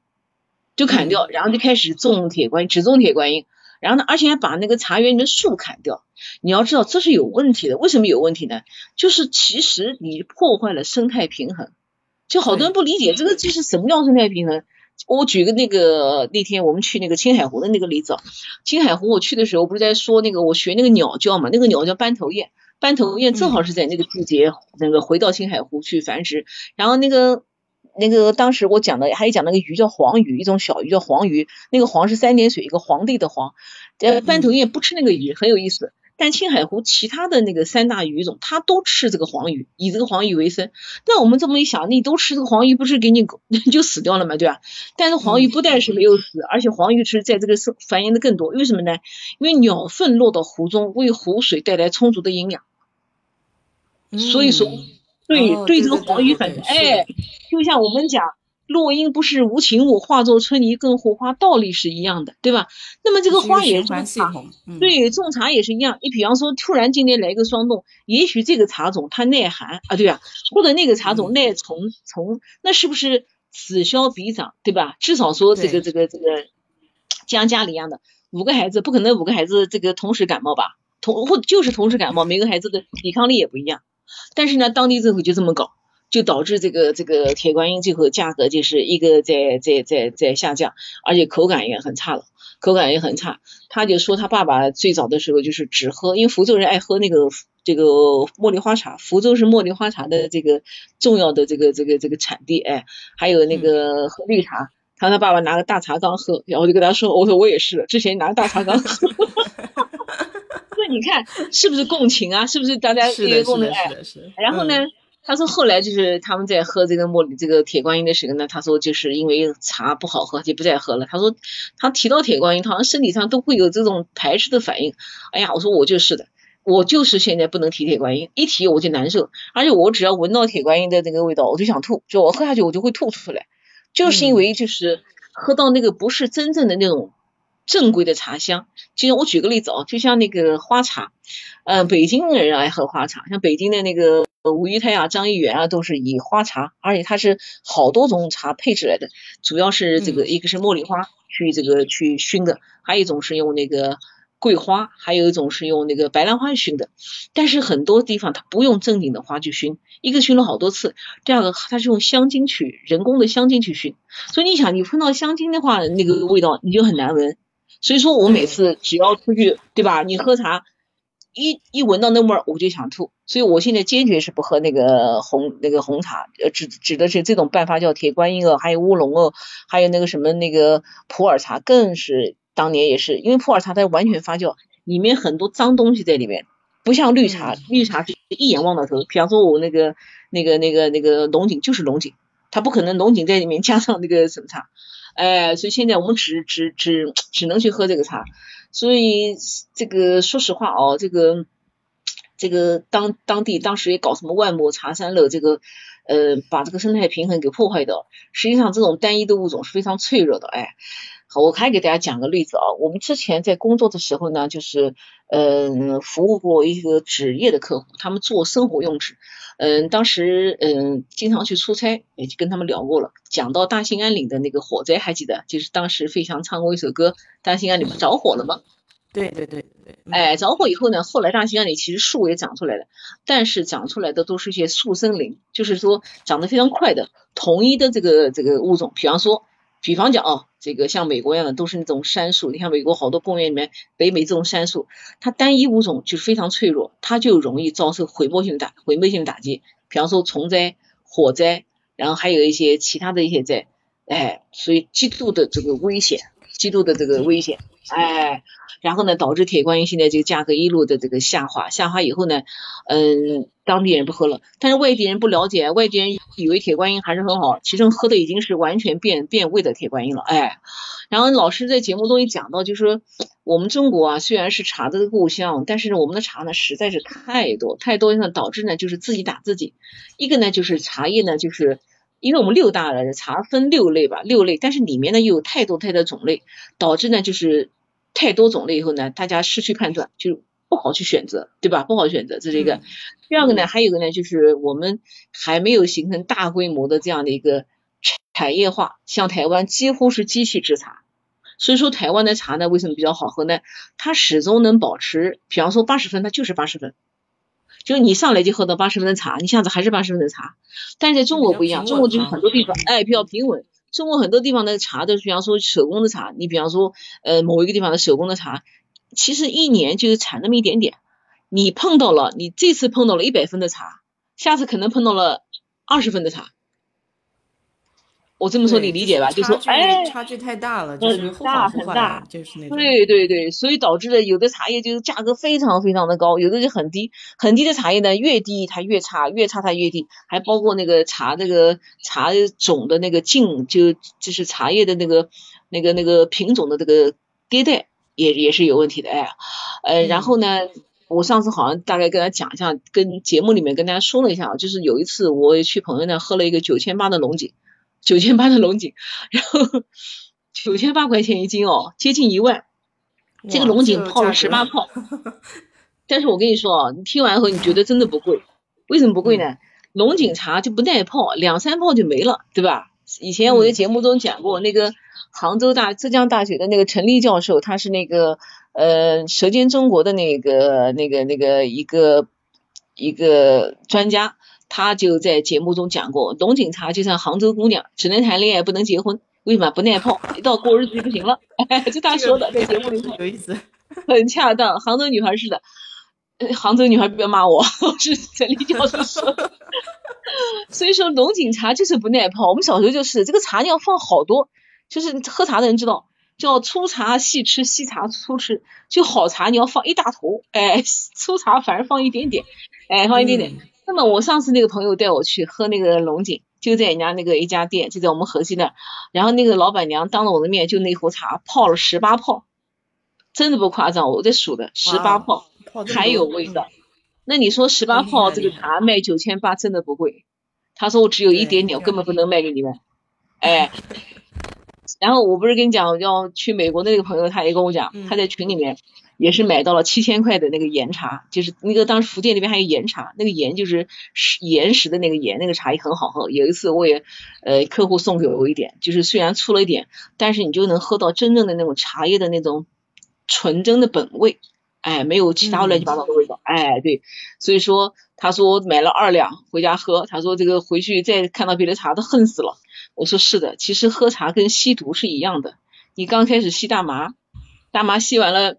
就砍掉，然后就开始种铁观音，只种铁观音，然后呢，而且还把那个茶园里的树砍掉。你要知道这是有问题的，为什么有问题呢？就是其实你破坏了生态平衡，就好多人不理解这个这是什么叫生态平衡。我举个那个那天我们去那个青海湖的那个例子，青海湖我去的时候不是在说那个我学那个鸟叫嘛，那个鸟叫斑头雁，斑头雁正好是在那个季节那个回到青海湖去繁殖，然后那个那个当时我讲的还有讲那个鱼叫黄鱼，一种小鱼叫黄鱼，那个黄是三点水一个皇帝的皇，呃斑头雁不吃那个鱼，很有意思。但青海湖其他的那个三大鱼种，它都吃这个黄鱼，以这个黄鱼为生。那我们这么一想，你都吃这个黄鱼，不是给你 就死掉了吗？对吧？但是黄鱼不但是没有死，而且黄鱼是在这个生繁衍的更多。为什么呢？因为鸟粪落到湖中，为湖水带来充足的营养。所以说，对对这个黄鱼粉，哎，就像我们讲，落英不是无情物，化作春泥更护花，道理是一样的，对吧？那么这个花也是系统，对，种茶也是一样。你比方说，突然今天来一个霜冻，也许这个茶种它耐寒啊，对啊？或者那个茶种耐虫虫，那是不是此消彼长，对吧？至少说这个这个这个，像家里一样的五个孩子，不可能五个孩子这个同时感冒吧？同或就是同时感冒，每个孩子的抵抗力也不一样。但是呢，当地政府就这么搞。就导致这个这个铁观音最后价格就是一个在在在在下降，而且口感也很差了，口感也很差。他就说他爸爸最早的时候就是只喝，因为福州人爱喝那个这个茉莉花茶，福州是茉莉花茶的这个重要的这个这个这个产地，哎，还有那个喝绿茶，他他爸爸拿个大茶缸喝，然后就跟他说，我说我也是，之前拿个大茶缸喝。那你看是不是共情啊？是不是大家一个共鸣？哎，然后呢？他说后来就是他们在喝这个茉莉这个铁观音的时候呢，他说就是因为茶不好喝就不再喝了。他说他提到铁观音，他好像身体上都会有这种排斥的反应。哎呀，我说我就是的，我就是现在不能提铁观音，一提我就难受，而且我只要闻到铁观音的那个味道，我就想吐，就我喝下去我就会吐出来，就是因为就是喝到那个不是真正的那种。正规的茶香，就像我举个例子哦，就像那个花茶，嗯，北京人爱喝花茶，像北京的那个吴裕泰啊、张一元啊，都是以花茶，而且它是好多种茶配置来的，主要是这个一个是茉莉花去这个去熏的，还有一种是用那个桂花，还有一种是用那个白兰花熏的，但是很多地方它不用正经的花去熏，一个熏了好多次，第二个它是用香精去人工的香精去熏，所以你想你碰到香精的话，那个味道你就很难闻。所以说我每次只要出去，对吧？你喝茶，一一闻到那味儿，我就想吐。所以我现在坚决是不喝那个红那个红茶，呃，指指的是这种办法叫铁观音哦，还有乌龙哦，还有那个什么那个普洱茶，更是当年也是，因为普洱茶它完全发酵，里面很多脏东西在里面，不像绿茶，绿茶是一眼望到头。比方说我那个那个那个那个龙井就是龙井，它不可能龙井在里面加上那个什么茶。哎，所以现在我们只只只只能去喝这个茶，所以这个说实话哦，这个这个当当地当时也搞什么万亩茶山乐，这个呃把这个生态平衡给破坏掉。实际上这种单一的物种是非常脆弱的。哎，好，我还给大家讲个例子啊，我们之前在工作的时候呢，就是嗯服务过一个纸业的客户，他们做生活用纸。嗯，当时嗯经常去出差，也就跟他们聊过了，讲到大兴安岭的那个火灾，还记得？就是当时费翔唱过一首歌，《大兴安岭》着火了吗？对对对对。哎，着火以后呢，后来大兴安岭其实树也长出来了，但是长出来的都是一些树森林，就是说长得非常快的统一的这个这个物种，比方说。比方讲哦，这个像美国一样的都是那种杉树，你看美国好多公园里面，北美这种杉树，它单一物种就非常脆弱，它就容易遭受毁灭性的打毁灭性的打击。比方说虫灾、火灾，然后还有一些其他的一些灾，哎，所以极度的这个危险，极度的这个危险，哎。然后呢，导致铁观音现在这个价格一路的这个下滑，下滑以后呢，嗯，当地人不喝了，但是外地人不了解，外地人以为铁观音还是很好，其实喝的已经是完全变变味的铁观音了，哎。然后老师在节目中也讲到，就是说我们中国啊，虽然是茶的故乡，但是我们的茶呢实在是太多太多，呢导致呢就是自己打自己。一个呢就是茶叶呢，就是因为我们六大的茶分六类吧，六类，但是里面呢又有太多太多种类，导致呢就是。太多种类以后呢，大家失去判断，就不好去选择，对吧？不好选择，这是一个。第二个呢，还有一个呢，就是我们还没有形成大规模的这样的一个产业化，像台湾几乎是机器制茶，所以说台湾的茶呢，为什么比较好喝呢？它始终能保持，比方说八十分，它就是八十分，就是你上来就喝到八十分的茶，你下次还是八十分的茶。但是在中国不一样，中国就是很多地方，哎，比较平稳。中国很多地方的茶都是，比方说手工的茶，你比方说，呃，某一个地方的手工的茶，其实一年就是产那么一点点。你碰到了，你这次碰到了一百分的茶，下次可能碰到了二十分的茶。我这么说你理解吧？就说哎，差距太大了，就是很大很大，就是那种。对对对，所以导致了有的茶叶就是价格非常非常的高，有的就很低，很低的茶叶呢越低它越差，越差它越低，还包括那个茶那个茶种的那个茎，就就是茶叶的那个那个那个品种的这个迭代也也是有问题的哎，呃，然后呢，我上次好像大概跟他讲一下，跟节目里面跟大家说了一下，就是有一次我去朋友那喝了一个九千八的龙井。九千八的龙井，然后九千八块钱一斤哦，接近一万。这个龙井泡了十八泡，但是我跟你说啊，你听完后你觉得真的不贵，为什么不贵呢？龙井茶就不耐泡，两三泡就没了，对吧？以前我在节目中讲过，那个杭州大浙江大学的那个陈立教授，他是那个呃舌尖中国的那个那个那个一个一个专家，他就在节目中讲过，龙井茶就像杭州姑娘，只能谈恋爱不能结婚。为什么不耐泡？一到过日子就不行了。就他说的，在节目里有意思，很恰当。杭州女孩似的，杭州女孩不要骂我，我是陈立教授说。所以说龙井茶就是不耐泡。我们小时候就是这个茶你要放好多，就是喝茶的人知道，叫粗茶细吃，细茶粗吃。就好茶你要放一大坨，哎，粗茶反而放一点点，哎，放一点点。那么我上次那个朋友带我去喝那个龙井。就在人家那个一家店，就在我们河西那儿，然后那个老板娘当着我的面就那壶茶泡了十八泡，真的不夸张，我在数的十八泡，还有味道。那你说十八泡这个茶卖九千八真的不贵？他说我只有一点点，我根本不能卖给你们。哎，然后我不是跟你讲要去美国的那个朋友，他也跟我讲，他在群里面。也是买到了七千块的那个岩茶，就是那个当时福建那边还有岩茶，那个岩就是石岩石的那个岩，那个茶也很好喝。有一次我也呃客户送给我一点，就是虽然粗了一点，但是你就能喝到真正的那种茶叶的那种纯真的本味，哎，没有其他乱七八糟的味道，哎，对，所以说他说买了二两回家喝，他说这个回去再看到别的茶都恨死了。我说是的，其实喝茶跟吸毒是一样的，你刚开始吸大麻，大麻吸完了。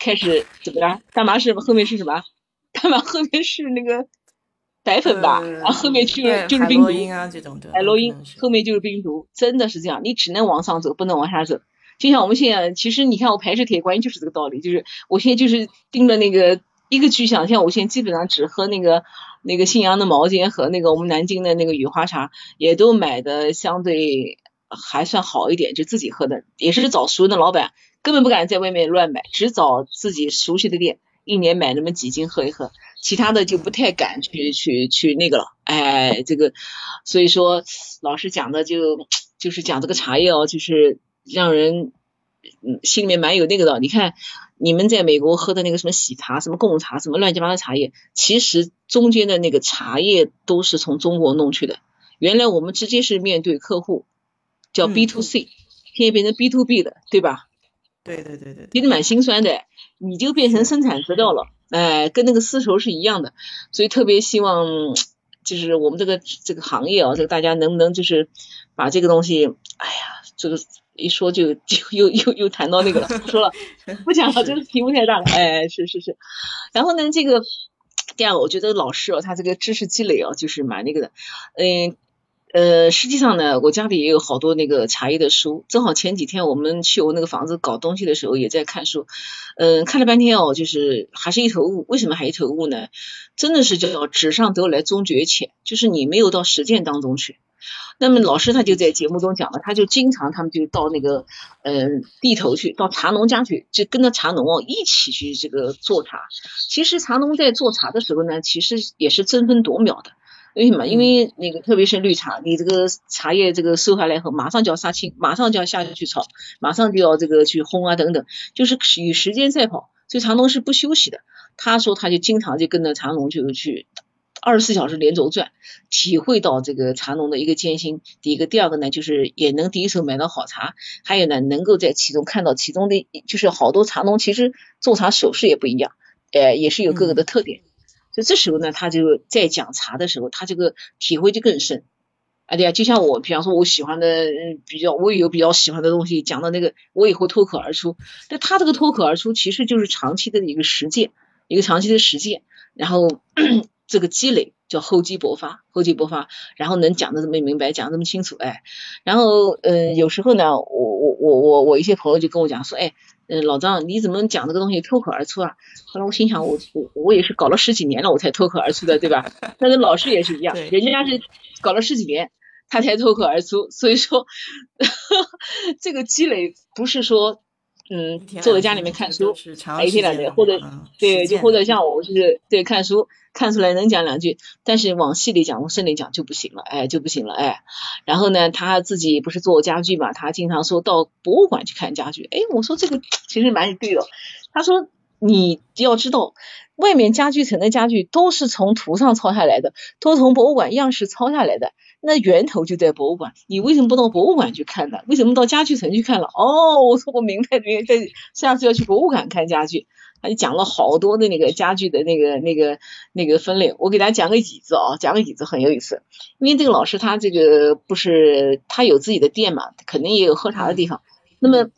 开始怎么着？大麻是后面是什么？大麻后面是那个白粉吧？然后后面就是就是冰毒啊，这种的海洛因，后面就是冰毒，真的是这样，你只能往上走，不能往下走。就像我们现在，其实你看我排斥铁观音就是这个道理，就是我现在就是盯着那个一个具象，像我现在基本上只喝那个那个信阳的毛尖和那个我们南京的那个雨花茶，也都买的相对还算好一点，就自己喝的，也是找熟的老板。根本不敢在外面乱买，只找自己熟悉的店，一年买那么几斤喝一喝，其他的就不太敢去去去那个了。哎，这个所以说老师讲的就就是讲这个茶叶哦，就是让人嗯心里面蛮有那个的。你看你们在美国喝的那个什么喜茶、什么贡茶、什么乱七八糟茶叶，其实中间的那个茶叶都是从中国弄去的。原来我们直接是面对客户，叫 B to C，现在变成 B to B 的，对吧？对对对对，其实蛮心酸的，你就变成生产资料了，哎，跟那个丝绸是一样的，所以特别希望 就是我们这个这个行业啊，这个大家能不能就是把这个东西，哎呀，这个一说就就又又又谈到那个了，不 说了，不讲了，这个题目太大了，哎，是是是，然后呢，这个第二个，我觉得老师哦，他这个知识积累哦，就是蛮那个的，嗯。呃，实际上呢，我家里也有好多那个茶叶的书，正好前几天我们去我那个房子搞东西的时候，也在看书，嗯，看了半天哦，就是还是一头雾。为什么还一头雾呢？真的是叫纸上得来终觉浅，就是你没有到实践当中去。那么老师他就在节目中讲了，他就经常他们就到那个嗯地头去，到茶农家去，就跟着茶农哦一起去这个做茶。其实茶农在做茶的时候呢，其实也是争分夺秒的。为什么？因为那个特别是绿茶，你这个茶叶这个收下来后，马上就要杀青，马上就要下去炒，马上就要这个去烘啊等等，就是与时间赛跑。所以茶农是不休息的。他说他就经常就跟着茶农就去二十四小时连轴转，体会到这个茶农的一个艰辛。第一个，第二个呢，就是也能第一手买到好茶，还有呢，能够在其中看到其中的，就是好多茶农其实做茶手势也不一样，呃，也是有各个的特点。所以这时候呢，他就在讲茶的时候，他这个体会就更深。啊，对啊，就像我，比方说我喜欢的，比较我也有比较喜欢的东西，讲到那个，我也会脱口而出。但他这个脱口而出，其实就是长期的一个实践，一个长期的实践，然后 这个积累叫厚积薄发，厚积薄发，然后能讲的这么明白，讲这么清楚，哎，然后嗯，有时候呢，我我我我我一些朋友就跟我讲说，哎。嗯，老张，你怎么讲这个东西脱口而出啊？后来我心想，我我我也是搞了十几年了，我才脱口而出的，对吧？但是老师也是一样，人家是搞了十几年，他才脱口而出。所以说，这个积累不是说嗯，坐在家里面看书，一天两天，或者对，就或者像我就是对看书看出来能讲两句，但是往细里讲、往深里讲就不行了，哎，就不行了，哎。然后呢，他自己不是做家具嘛，他经常说到博物馆去看家具，哎，我说这个其实蛮对的。他说你要知道，外面家具城的家具都是从图上抄下来的，都从博物馆样式抄下来的。那源头就在博物馆，你为什么不到博物馆去看呢？为什么到家具城去看了？哦，我说我明白，明白，下次要去博物馆看家具。他就讲了好多的那个家具的那个、那个、那个分类。我给大家讲个椅子啊，讲个椅子很有意思。因为这个老师他这个不是他有自己的店嘛，肯定也有喝茶的地方。那么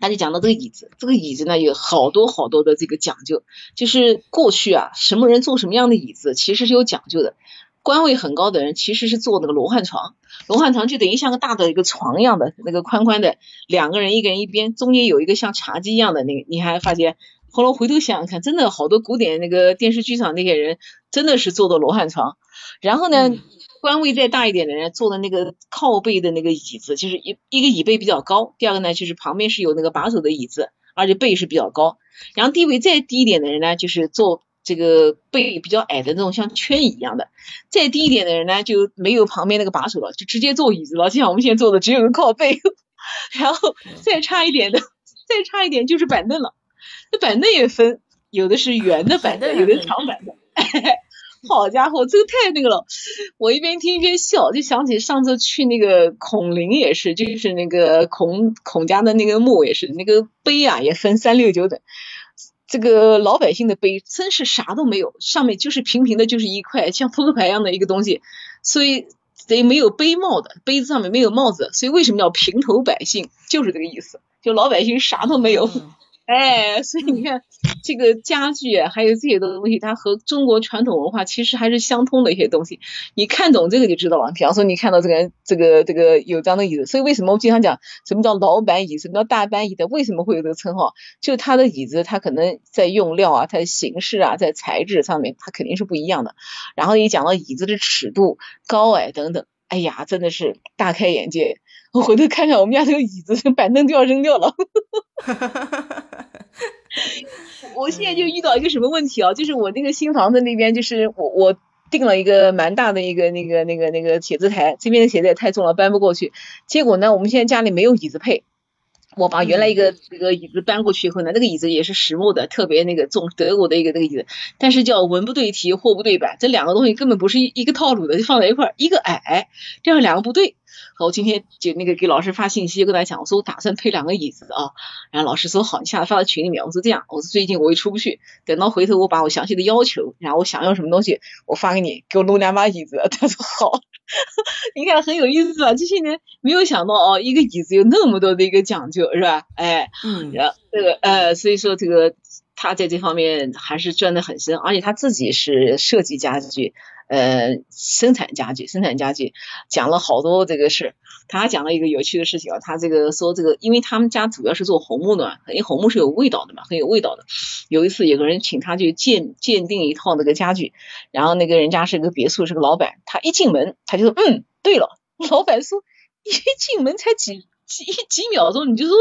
他就讲到这个椅子，这个椅子呢有好多好多的这个讲究，就是过去啊，什么人坐什么样的椅子，其实是有讲究的。官位很高的人其实是坐那个罗汉床，罗汉床就等于像个大的一个床一样的，那个宽宽的，两个人一个人一边，中间有一个像茶几一样的那个，你还发现，后来回头想想看，真的好多古典那个电视剧上那些人真的是坐的罗汉床，然后呢，官位再大一点的人坐的那个靠背的那个椅子，就是一一个椅背比较高，第二个呢就是旁边是有那个把手的椅子，而且背是比较高，然后地位再低一点的人呢就是坐。这个背比较矮的那种像圈椅一样的，再低一点的人呢就没有旁边那个把手了，就直接坐椅子了。就像我们现在坐的只有个靠背，然后再差一点的，再差一点就是板凳了。那板凳也分，有的是圆的板凳，有的是长板凳。好家伙，这个太那个了！我一边听一边笑，就想起上次去那个孔林也是，就是那个孔孔家的那个墓也是，那个碑啊也分三六九等。这个老百姓的碑真是啥都没有，上面就是平平的，就是一块像扑克牌一样的一个东西，所以得没有碑帽的，杯子上面没有帽子，所以为什么叫平头百姓，就是这个意思，就老百姓啥都没有。哎，所以你看，这个家具还有这些东西，它和中国传统文化其实还是相通的一些东西。你看懂这个就知道了。比方说，你看到这个这个这个有这样的椅子，所以为什么我经常讲什么叫老板椅，什么叫大班椅的？为什么会有这个称号？就它的椅子，它可能在用料啊，它的形式啊，在材质上面，它肯定是不一样的。然后一讲到椅子的尺度、高矮等等，哎呀，真的是大开眼界。我回头看看我们家这个椅子，板凳都要扔掉了。我现在就遇到一个什么问题啊？就是我那个新房子那边，就是我我订了一个蛮大的一个那个那个那个写字台，这边的写字台太重了，搬不过去。结果呢，我们现在家里没有椅子配。我把原来一个那个椅子搬过去以后呢，那个椅子也是实木的，特别那个重，德国的一个那个椅子，但是叫文不对题，货不对版，这两个东西根本不是一一个套路的，就放在一块儿，一个矮，这样两个不对。好，我今天就那个给老师发信息，跟他讲，我说我打算配两个椅子啊，然后老师说好，你下次发到群里面。我说这样，我说最近我也出不去，等到回头我把我详细的要求，然后我想要什么东西，我发给你，给我弄两把椅子。他说好。你看很有意思吧？这些年没有想到哦，一个椅子有那么多的一个讲究，是吧？哎，嗯，然后这个呃，所以说这个他在这方面还是钻得很深，而且他自己是设计家具，呃，生产家具，生产家具，讲了好多这个事。他还讲了一个有趣的事情啊，他这个说这个，因为他们家主要是做红木的嘛，因为红木是有味道的嘛，很有味道的。有一次有个人请他去鉴鉴定一套那个家具，然后那个人家是个别墅，是个老板，他一进门他就说，嗯，对了，老板说一进门才几几一几秒钟你就说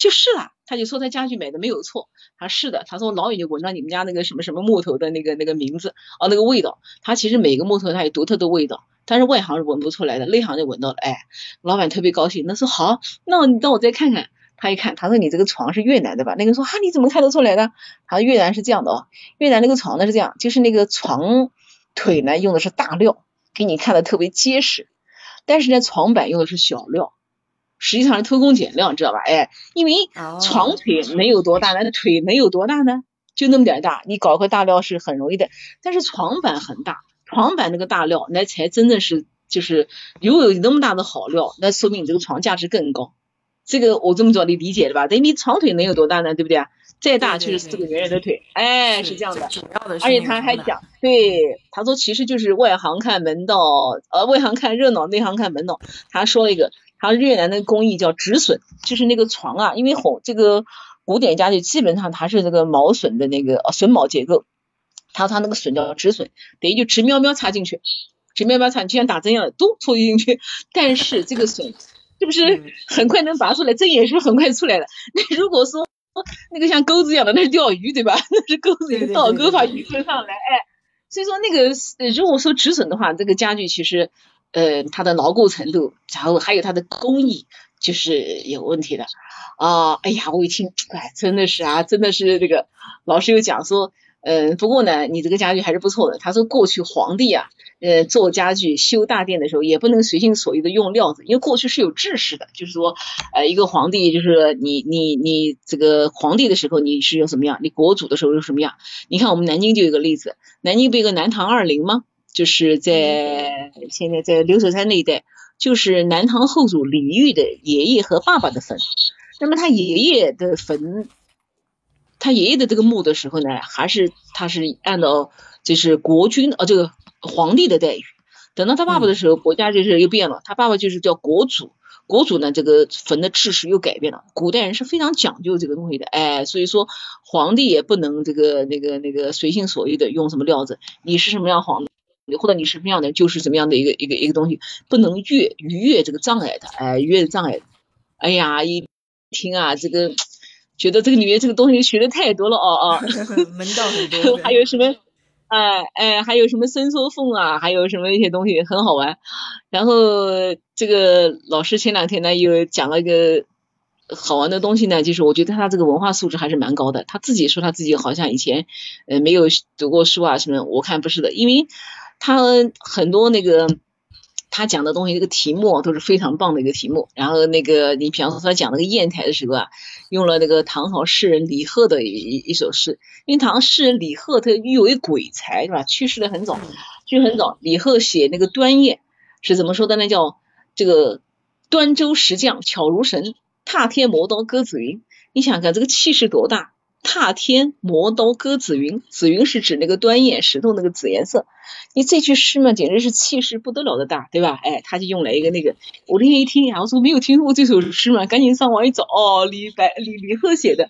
就是了，他就说他家具买的没有错，他是的，他说老远就闻到你们家那个什么什么木头的那个那个名字啊那个味道，他其实每个木头它有独特的味道。但是外行是闻不出来的，内行就闻到了。哎，老板特别高兴，那说好，那你让我再看看。他一看，他说你这个床是越南的吧？那个说啊，你怎么看得出来的？他说越南是这样的哦，越南那个床呢是这样，就是那个床腿呢用的是大料，给你看的特别结实，但是呢床板用的是小料，实际上是偷工减料，知道吧？哎，因为床腿能有多大呢？腿能有多大呢？就那么点大，你搞块大料是很容易的，但是床板很大。床板那个大料，那才真的是就是，如果有那么大的好料，那说明你这个床价值更高。这个我这么着你理解了吧？等于你床腿能有多大呢？对不对啊？再大就是四个圆圆的腿，哎，是这样的。而且他还讲，对，他说其实就是外行看门道，呃，外行看热闹，内行看门道。他说了一个，他说越南的工艺叫止损，就是那个床啊，因为红这个古典家具基本上它是这个毛榫的那个榫卯结构。它它那个榫叫止损，等于就直瞄瞄插进去，直瞄瞄插，就像打针一样的，都戳进去。但是这个榫是不是很快能拔出来？针眼是很快出来的。那如果说那个像钩子一样的，那是钓鱼对吧？那是钩子一个倒钩把鱼钩上来，哎，所以说那个如果说止损的话，这个家具其实呃它的牢固程度，然后还有它的工艺就是有问题的啊。哎呀，我一听，哎，真的是啊，真的是这个老师有讲说。嗯，不过呢，你这个家具还是不错的。他说过去皇帝啊，呃，做家具、修大殿的时候，也不能随心所欲的用料子，因为过去是有制式的，就是说，呃，一个皇帝就是你你你这个皇帝的时候你是用什么样，你国主的时候用什么样。你看我们南京就有个例子，南京不有个南唐二陵吗？就是在现在在流水山那一带，就是南唐后主李煜的爷爷和爸爸的坟。那么他爷爷的坟。他爷爷的这个墓的时候呢，还是他是按照就是国君啊这个皇帝的待遇。等到他爸爸的时候，国家就是又变了，他爸爸就是叫国主，国主呢这个坟的制式又改变了。古代人是非常讲究这个东西的，哎，所以说皇帝也不能这个那个那个随心所欲的用什么料子，你是什么样皇帝，或者你是什么样的，就是怎么样的一个一个一个东西，不能越逾越这个障碍的，哎，越障碍。哎呀，一听啊这个。觉得这个里面这个东西学的太多了哦哦，门道很多，还有什么哎哎，还有什么伸缩缝啊，还有什么一些东西很好玩。然后这个老师前两天呢又讲了一个好玩的东西呢，就是我觉得他这个文化素质还是蛮高的。他自己说他自己好像以前呃没有读过书啊什么，我看不是的，因为他很多那个。他讲的东西，这个题目都是非常棒的一个题目。然后那个，你比方说他讲那个砚台的时候啊，用了那个唐朝诗人李贺的一一首诗。因为唐朝诗人李贺他誉为鬼才，是吧？去世的很早，去世很早。李贺写那个端砚是怎么说的呢？叫这个端州石匠巧如神，踏天磨刀割紫云。你想想这个气势多大？踏天磨刀割紫云，紫云是指那个端砚石头那个紫颜色。你这句诗嘛，简直是气势不得了的大，对吧？哎，他就用了一个那个，我那天一听，然后说没有听说过这首诗嘛，赶紧上网一找，哦，李白李李贺写的，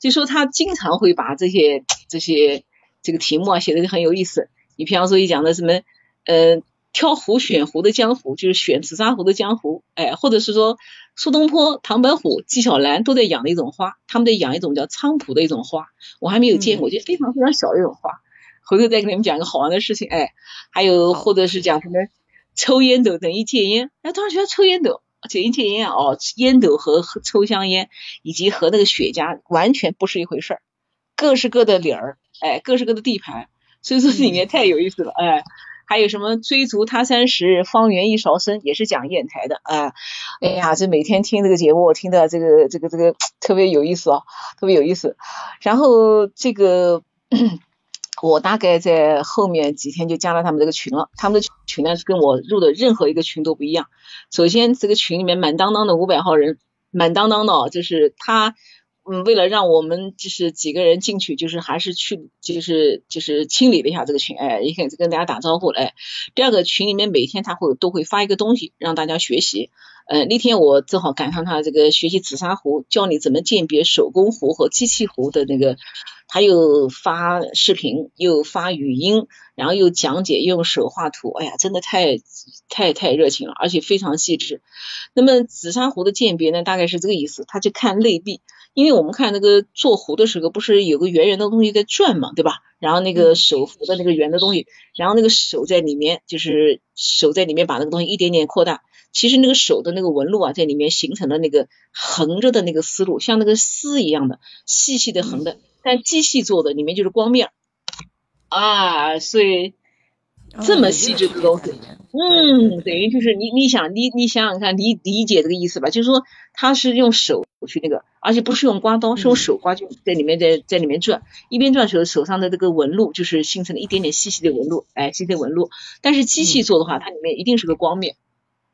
就说他经常会把这些这些这个题目啊写的很有意思。你比方说一讲的什么，呃。挑湖选湖的江湖，就是选紫砂壶的江湖，哎，或者是说苏东坡、唐伯虎、纪晓岚都在养的一种花，他们在养一种叫菖蒲的一种花，我还没有见过，就非常非常小的一种花。回头再给你们讲一个好玩的事情，哎，还有或者是讲什么抽烟斗等于戒烟，哎，当时觉得抽烟斗等于戒烟啊，哦，烟斗和抽香烟以及和那个雪茄完全不是一回事儿，各是各的理儿，哎，各是各的地盘，所以说里面太有意思了，哎。还有什么追逐他山时，方圆一勺生，也是讲砚台的啊。哎呀，这每天听这个节目，我听的这个这个这个特别有意思啊，特别有意思。然后这个我大概在后面几天就加了他们这个群了，他们的群呢是跟我入的任何一个群都不一样。首先这个群里面满当当的五百号人，满当当的，就是他。嗯，为了让我们就是几个人进去，就是还是去就是就是清理了一下这个群，哎，也跟跟大家打招呼了，哎。第二个群里面每天他会都会发一个东西让大家学习，呃，那天我正好赶上他这个学习紫砂壶，教你怎么鉴别手工壶和机器壶的那个，他又发视频又发语音，然后又讲解用手画图，哎呀，真的太太太热情了，而且非常细致。那么紫砂壶的鉴别呢，大概是这个意思，他就看内壁。因为我们看那个做壶的时候，不是有个圆圆的东西在转嘛，对吧？然后那个手扶的那个圆的东西，然后那个手在里面，就是手在里面把那个东西一点点扩大。其实那个手的那个纹路啊，在里面形成了那个横着的那个思路，像那个丝一样的细细的横的。但机器做的里面就是光面啊，所以。这么细致的东西，嗯，等于就是你你想你你想想看，理理解这个意思吧？就是说他是用手去那个，而且不是用刮刀，是用手刮，就在里面在在里面转，一边转手手上的这个纹路就是形成了一点点细细的纹路，哎，细细的纹路。但是机器做的话，它里面一定是个光面。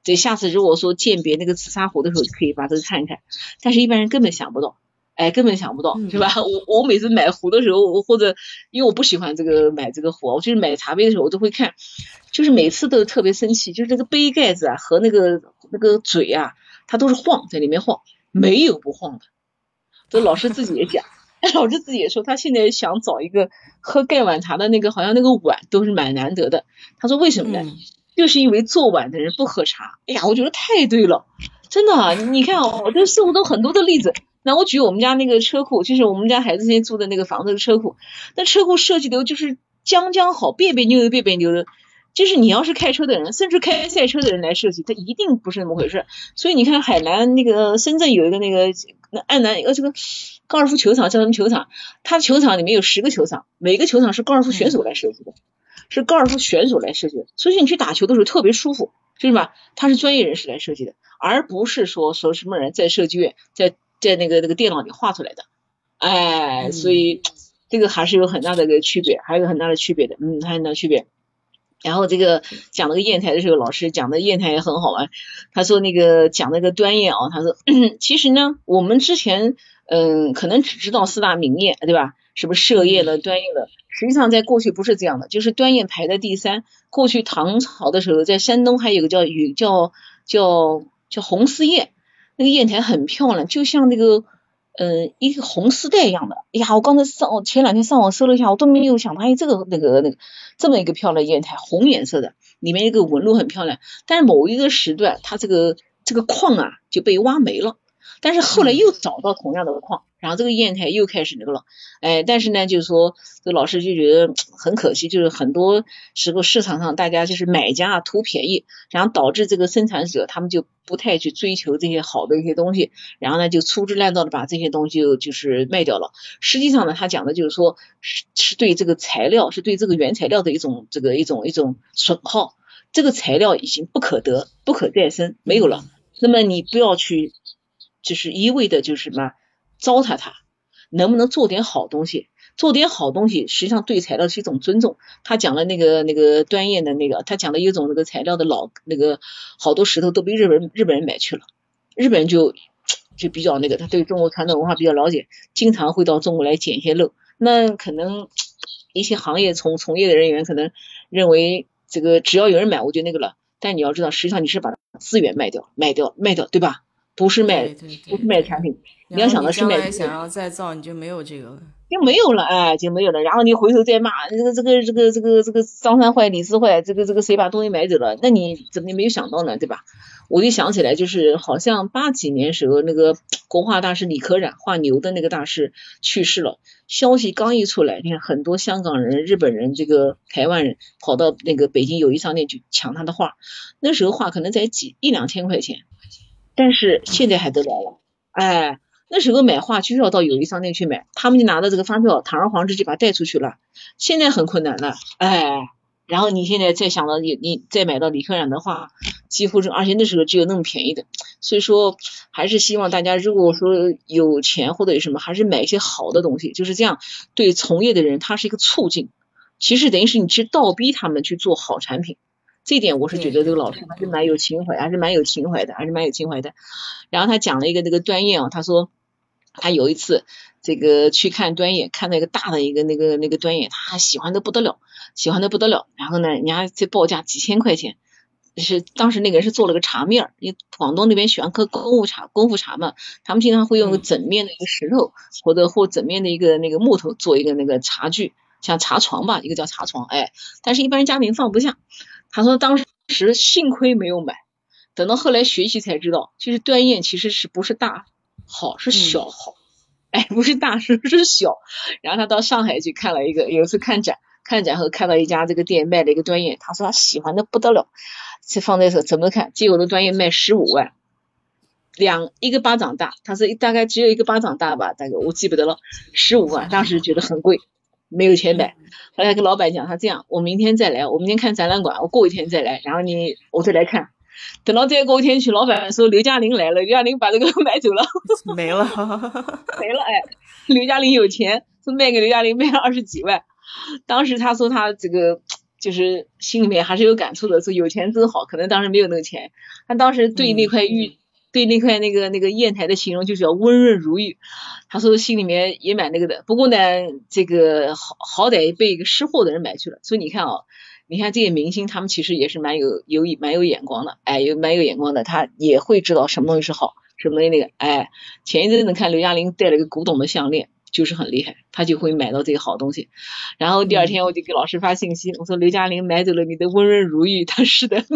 对，下次如果说鉴别那个紫砂壶的时候，可以把这个看一看。但是一般人根本想不到。哎，根本想不到，是吧？我我每次买壶的时候，我或者因为我不喜欢这个买这个壶，我就是买茶杯的时候，我都会看，就是每次都特别生气，就是这个杯盖子啊和那个那个嘴啊，它都是晃在里面晃，没有不晃的。这老师自己也讲，老师自己也说，他现在想找一个喝盖碗茶的那个，好像那个碗都是蛮难得的。他说为什么呢？就是因为做碗的人不喝茶。哎呀，我觉得太对了。真的，啊你看哦，这生活中很多的例子。那我举我们家那个车库，就是我们家孩子现在住的那个房子的车库，那车库设计的就是将将好，别别扭扭，别别扭扭。就是你要是开车的人，甚至开赛车的人来设计，它一定不是那么回事。所以你看，海南那个深圳有一个那个那安南呃这个高尔夫球场叫什么球场？它的球场里面有十个球场，每个球场是高尔夫选手来设计的，是高尔夫选手来设计的。所以你去打球的时候特别舒服，就是吧？他是专业人士来设计的，而不是说说什么人在设计院在在那个那个电脑里画出来的。哎，所以这个还是有很大的一个区别，还有很大的区别的，嗯，还有很大区别。然后这个讲那个砚台的时候，老师讲的砚台也很好玩。他说那个讲那个端砚啊，他说 其实呢，我们之前嗯可能只知道四大名砚，对吧？什么歙砚了、端砚了，实际上在过去不是这样的，就是端砚排在第三。过去唐朝的时候，在山东还有个叫雨叫叫叫红丝砚，那个砚台很漂亮，就像那个。嗯，一个红丝带一样的，哎呀，我刚才上前两天上网搜了一下，我都没有想到，哎，这个那个那个这么一个漂亮砚台，红颜色的，里面一个纹路很漂亮，但是某一个时段，它这个这个矿啊就被挖没了。但是后来又找到同样的矿，然后这个砚台又开始那个了，哎，但是呢，就是说这老师就觉得很可惜，就是很多时候市场上大家就是买家啊图便宜，然后导致这个生产者他们就不太去追求这些好的一些东西，然后呢就粗制滥造的把这些东西就就是卖掉了。实际上呢，他讲的就是说是是对这个材料，是对这个原材料的一种这个一种一种损耗，这个材料已经不可得、不可再生，没有了。那么你不要去。就是一味的，就是什么糟蹋它，能不能做点好东西？做点好东西，实际上对材料是一种尊重。他讲了那个那个端砚的那个，他讲的一种那个材料的老那个好多石头都被日本日本人买去了，日本人就就比较那个，他对中国传统文化比较了解，经常会到中国来捡一些漏。那可能 一些行业从从业的人员可能认为这个只要有人买，我就那个了。但你要知道，实际上你是把资源卖掉，卖掉，卖掉，对吧？不是卖，不是卖产品，你要想的是卖。想要再造，你就没有这个了，就没有了，哎，就没有了。然后你回头再骂这个这个这个这个这个张三坏李四坏，这个这个谁把东西买走了？那你怎么没有想到呢？对吧？我就想起来，就是好像八几年时候，那个 国画大师李可染画牛的那个大师去世了，消息刚一出来，你看很多香港人、日本人、这个台湾人跑到那个北京友谊商店去抢他的画，那时候画可能才几一两千块钱。但是现在还得了了，哎，那时候买画就是要到友谊商店去买，他们就拿着这个发票堂而皇之就把带出去了。现在很困难了，哎，然后你现在再想到你你再买到李可染的画，几乎是而且那时候只有那么便宜的，所以说还是希望大家如果说有钱或者有什么，还是买一些好的东西，就是这样对从业的人他是一个促进，其实等于是你去倒逼他们去做好产品。这点我是觉得这个老师还是蛮有情怀，还是蛮有情怀的，还是蛮有情怀的。然后他讲了一个那个端砚啊，他说他有一次这个去看端砚，看到一个大的一个那个那个端砚，他喜欢的不得了，喜欢的不得了。然后呢，人家这报价几千块钱，是当时那个人是做了个茶面儿，因为广东那边喜欢喝功夫茶，功夫茶嘛，他们经常会用个整面的一个石头或者或整面的一个那个木头做一个那个茶具，像茶床吧，一个叫茶床，哎，但是一般人家里放不下。他说当时幸亏没有买，等到后来学习才知道，就是端砚其实是不是大好是小好，哎不是大是是小。然后他到上海去看了一个，有一次看展，看展后看到一家这个店卖了一个端砚，他说他喜欢的不得了，这放在手怎么看？结果的端砚卖十五万，两一个巴掌大，他说大概只有一个巴掌大吧，大概我记不得了，十五万，当时觉得很贵。没有钱买，后来跟老板讲，他这样，我明天再来，我明天看展览馆，我过一天再来，然后你我再来看。等到再过一天去，老板说刘嘉玲来了，刘嘉玲把这个 买走了，没了，没了，哎，刘嘉玲有钱，说卖给刘嘉玲卖了二十几万。当时他说他这个就是心里面还是有感触的，说有钱真好，可能当时没有那个钱，他当时对那块玉。对那块那个那个砚台的形容就是要温润如玉，他说心里面也蛮那个的。不过呢，这个好好歹被一个识货的人买去了。所以你看啊，你看这些明星，他们其实也是蛮有有蛮有眼光的，哎，有蛮有眼光的，他也会知道什么东西是好，什么东西那个，哎，前一阵子看刘嘉玲戴了一个古董的项链，就是很厉害，他就会买到这个好东西。然后第二天我就给老师发信息，我说刘嘉玲买走了你的温润如玉，他是的。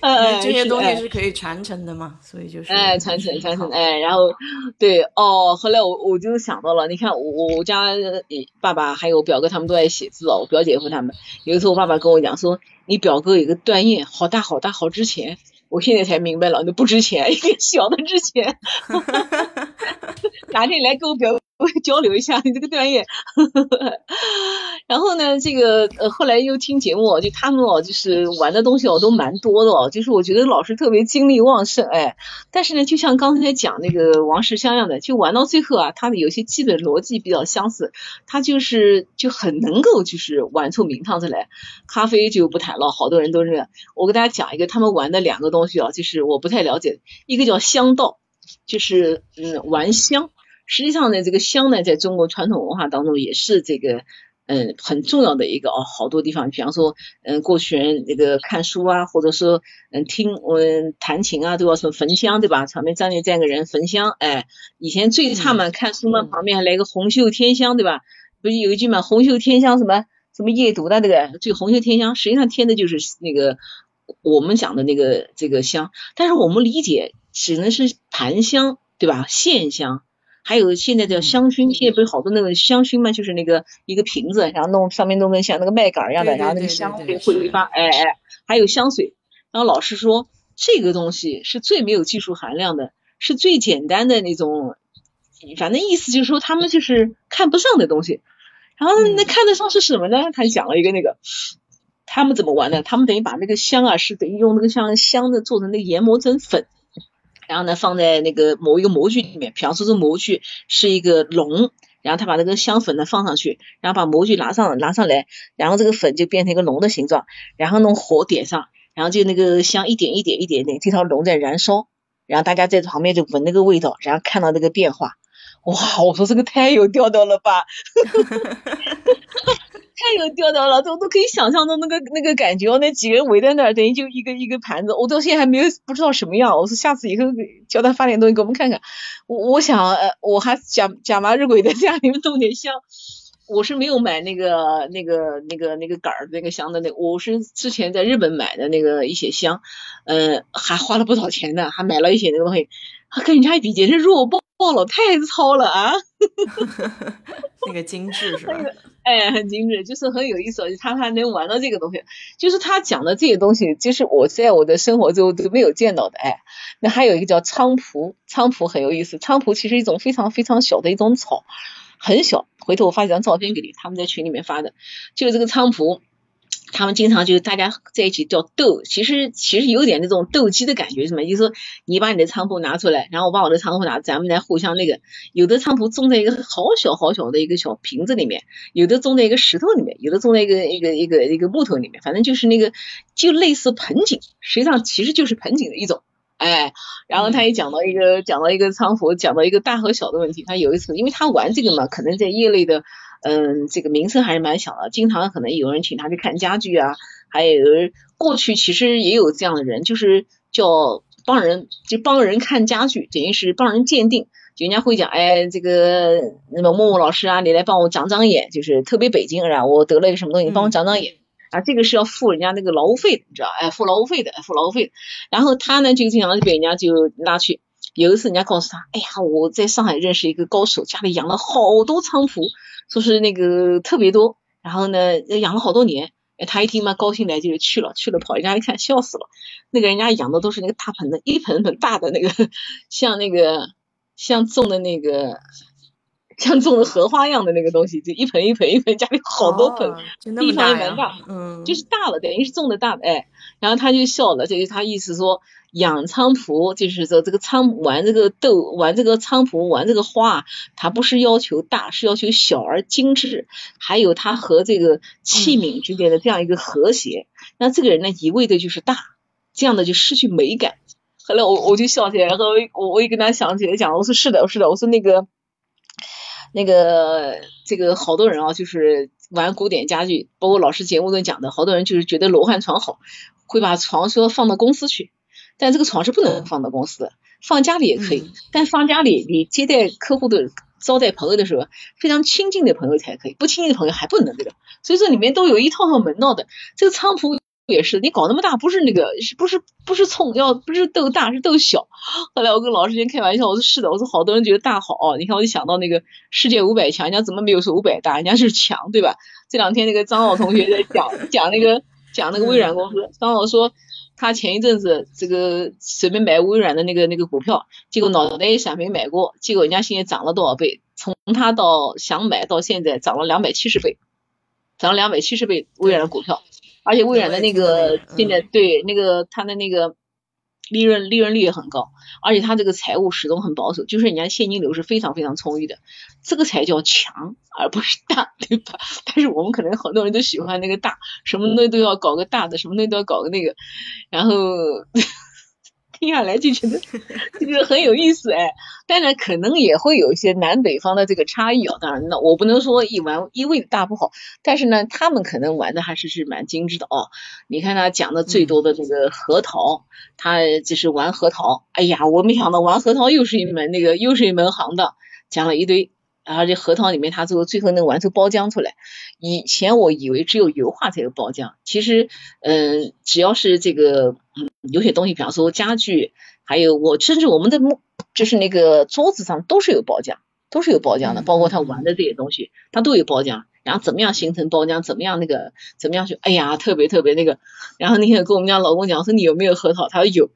呃，这些东西哎。是可以传承的嘛，所以就是哎，传承传承，哎，然后对哦，后来我我就想到了，你看我我我家呃爸爸还有我表哥他们都爱写字哦，我表姐夫他们，有一次我爸爸跟我讲说，你表哥有个断砚，好大好大好值钱，我现在才明白了，那不值钱，一个小的值钱，哪天来给我表哥我交流一下你这个断页。然后呢，这个呃后来又听节目，就他们哦，就是玩的东西哦都蛮多的哦，就是我觉得老师特别精力旺盛，哎，但是呢，就像刚才讲那个王世襄一样的，就玩到最后啊，他的有些基本逻辑比较相似，他就是就很能够就是玩出名堂子来。咖啡就不谈了，好多人都是。我给大家讲一个他们玩的两个东西啊，就是我不太了解，一个叫香道，就是嗯玩香。实际上呢，这个香呢，在中国传统文化当中也是这个。嗯，很重要的一个哦，好多地方，比方说，嗯，过去人那个看书啊，或者说，嗯，听嗯弹琴啊，都要说焚香，对吧？场面站立站个人焚香，哎，以前最差嘛，看书嘛，旁边还来个红袖添香，对吧？不是有一句嘛，红袖添香什么什么夜读的那个，最红袖添香，实际上添的就是那个我们讲的那个这个香，但是我们理解只能是盘香，对吧？线香。还有现在的香薰，现在不是好多那个香薰嘛，就是那个一个瓶子，然后弄上面弄个像那个麦秆一样的，然后那个香会挥发，哎哎，还有香水。然后老师说这个东西是最没有技术含量的，是最简单的那种，反正意思就是说他们就是看不上的东西。然后那嗯看得上是什么呢？他讲了一个那个。他们怎么玩呢？他们等于把那个香啊，是等于用那个像香的做成那个研磨成粉，然后呢放在那个某一个模具里面，比方说这模具是一个龙，然后他把那个香粉呢放上去，然后把模具拿上拿上来，然后这个粉就变成一个龙的形状，然后弄火点上，然后就那个香一点一点一点点，这条龙在燃烧，然后大家在旁边就闻那个味道，然后看到这个变化，哇，我说这个太有调调了吧。太有调调了，都都可以想象到那个那个感觉。那几个人围在那儿，等于就一个一个盘子，我到现在还没有不知道什么样。我说下次以后叫他发点东西给我们看看。我我想，呃，我还假假麻日鬼在家里面弄点香。我是没有买那个那个那个那个杆儿那个香的那个，我是之前在日本买的那个一些香，呃，还花了不少钱呢，还买了一些那个东西，跟人家一比简直弱爆爆了，太糙了啊！那个精致是吧？哎，很精致，就是很有意思，他还能玩到这个东西，就是他讲的这些东西，就是我在我的生活中都没有见到的。哎，那还有一个叫菖蒲，菖蒲很有意思，菖蒲其实一种非常非常小的一种草，很小。回头我发几张照片给你，他们在群里面发的，就是这个菖蒲。他们经常就大家在一起叫斗，其实其实有点那种斗鸡的感觉，什么？就是说你把你的仓库拿出来，然后我把我的仓库拿，咱们来互相那个。有的仓库种在一个好小好小的一个小瓶子里面，有的种在一个石头里面，有的种在一个一个一个一个木头里面，反正就是那个就类似盆景，实际上其实就是盆景的一种。哎，然后他也讲到一个讲到一个仓库，讲到一个大和小的问题。他有一次，因为他玩这个嘛，可能在业内的。嗯，这个名声还是蛮响的，经常可能有人请他去看家具啊，还有过去其实也有这样的人，就是叫帮人就帮人看家具，等于是帮人鉴定，就人家会讲，哎，这个那么默默老师啊，你来帮我长长眼，就是特别北京人，我得了一个什么东西，你帮我长长眼。啊，这个是要付人家那个劳务费的，你知道？哎，付劳务费的，付劳务费。然后他呢，就经常被人家就拉去。有一次，人家告诉他，哎呀，我在上海认识一个高手，家里养了好多菖蒲。说是那个特别多，然后呢养了好多年，哎，他一听嘛高兴来就去了，去了跑人家一看笑死了，那个人家养的都是那个大盆的，一盆盆大的那个，像那个像种的那个像种的荷花一样的那个东西，就一盆一盆一盆，家里好多盆，地方也蛮大，嗯，就是大了，等于是种的大的，哎，然后他就笑了，就是他意思说。养菖蒲就是说这个菖玩这个豆玩这个菖蒲玩这个花，它不是要求大，是要求小而精致，还有它和这个器皿之间的这样一个和谐。那这个人呢一味的就是大，这样的就失去美感。后来我我就笑起来，然后我我也跟他想起来讲，我说是的，是的，我说那个那个这个好多人啊，就是玩古典家具，包括老师节目中讲的，好多人就是觉得罗汉床好，会把床说放到公司去。但这个床是不能放到公司的，放家里也可以。嗯、但放家里，你接待客户的、招待朋友的时候，非常亲近的朋友才可以，不亲近的朋友还不能这个。所以说里面都有一套套门道的。这个菖蒲也是，你搞那么大，不是那个，不是不是冲，要不是斗大，是斗小。后来我跟老师先开玩笑，我说是的，我说好多人觉得大好，你看我就想到那个世界五百强，人家怎么没有说五百大，人家是强，对吧？这两天那个张老同学在讲讲那个讲那个微软公司，张老说他前一阵子这个随便买微软的那个那个股票，结果脑袋一闪没买过，结果人家现在涨了多少倍？从他到想买到现在涨了两百七十倍，涨了两百七十倍微软的股票。而且微软的那个现在对那个它的那个利润利润率也很高，而且它这个财务始终很保守，就是人家现金流是非常非常充裕的，这个才叫强而不是大，对吧？但是我们可能很多人都喜欢那个大，什么东西都要搞个大的，什么东西都要搞个那个，然后。听下来就觉得 这个很有意思哎，当然可能也会有一些南北方的这个差异啊。当然，那我不能说一玩一味的大不好，但是呢，他们可能玩的还是是蛮精致的哦。你看他讲的最多的这个核桃，他就是玩核桃。哎呀，我没想到玩核桃又是一门那个又是一门行当，讲了一堆。而且核桃里面，它最后最后能玩出包浆出来。以前我以为只有油画才有包浆，其实，嗯，只要是这个，嗯，有些东西，比方说家具，还有我甚至我们的木，就是那个桌子上都是有包浆，都是有包浆的，包括他玩的这些东西，它都有包浆。然后怎么样形成包浆？怎么样那个？怎么样去？哎呀，特别特别那个。然后那天跟我们家老公讲说，你有没有核桃？他说有，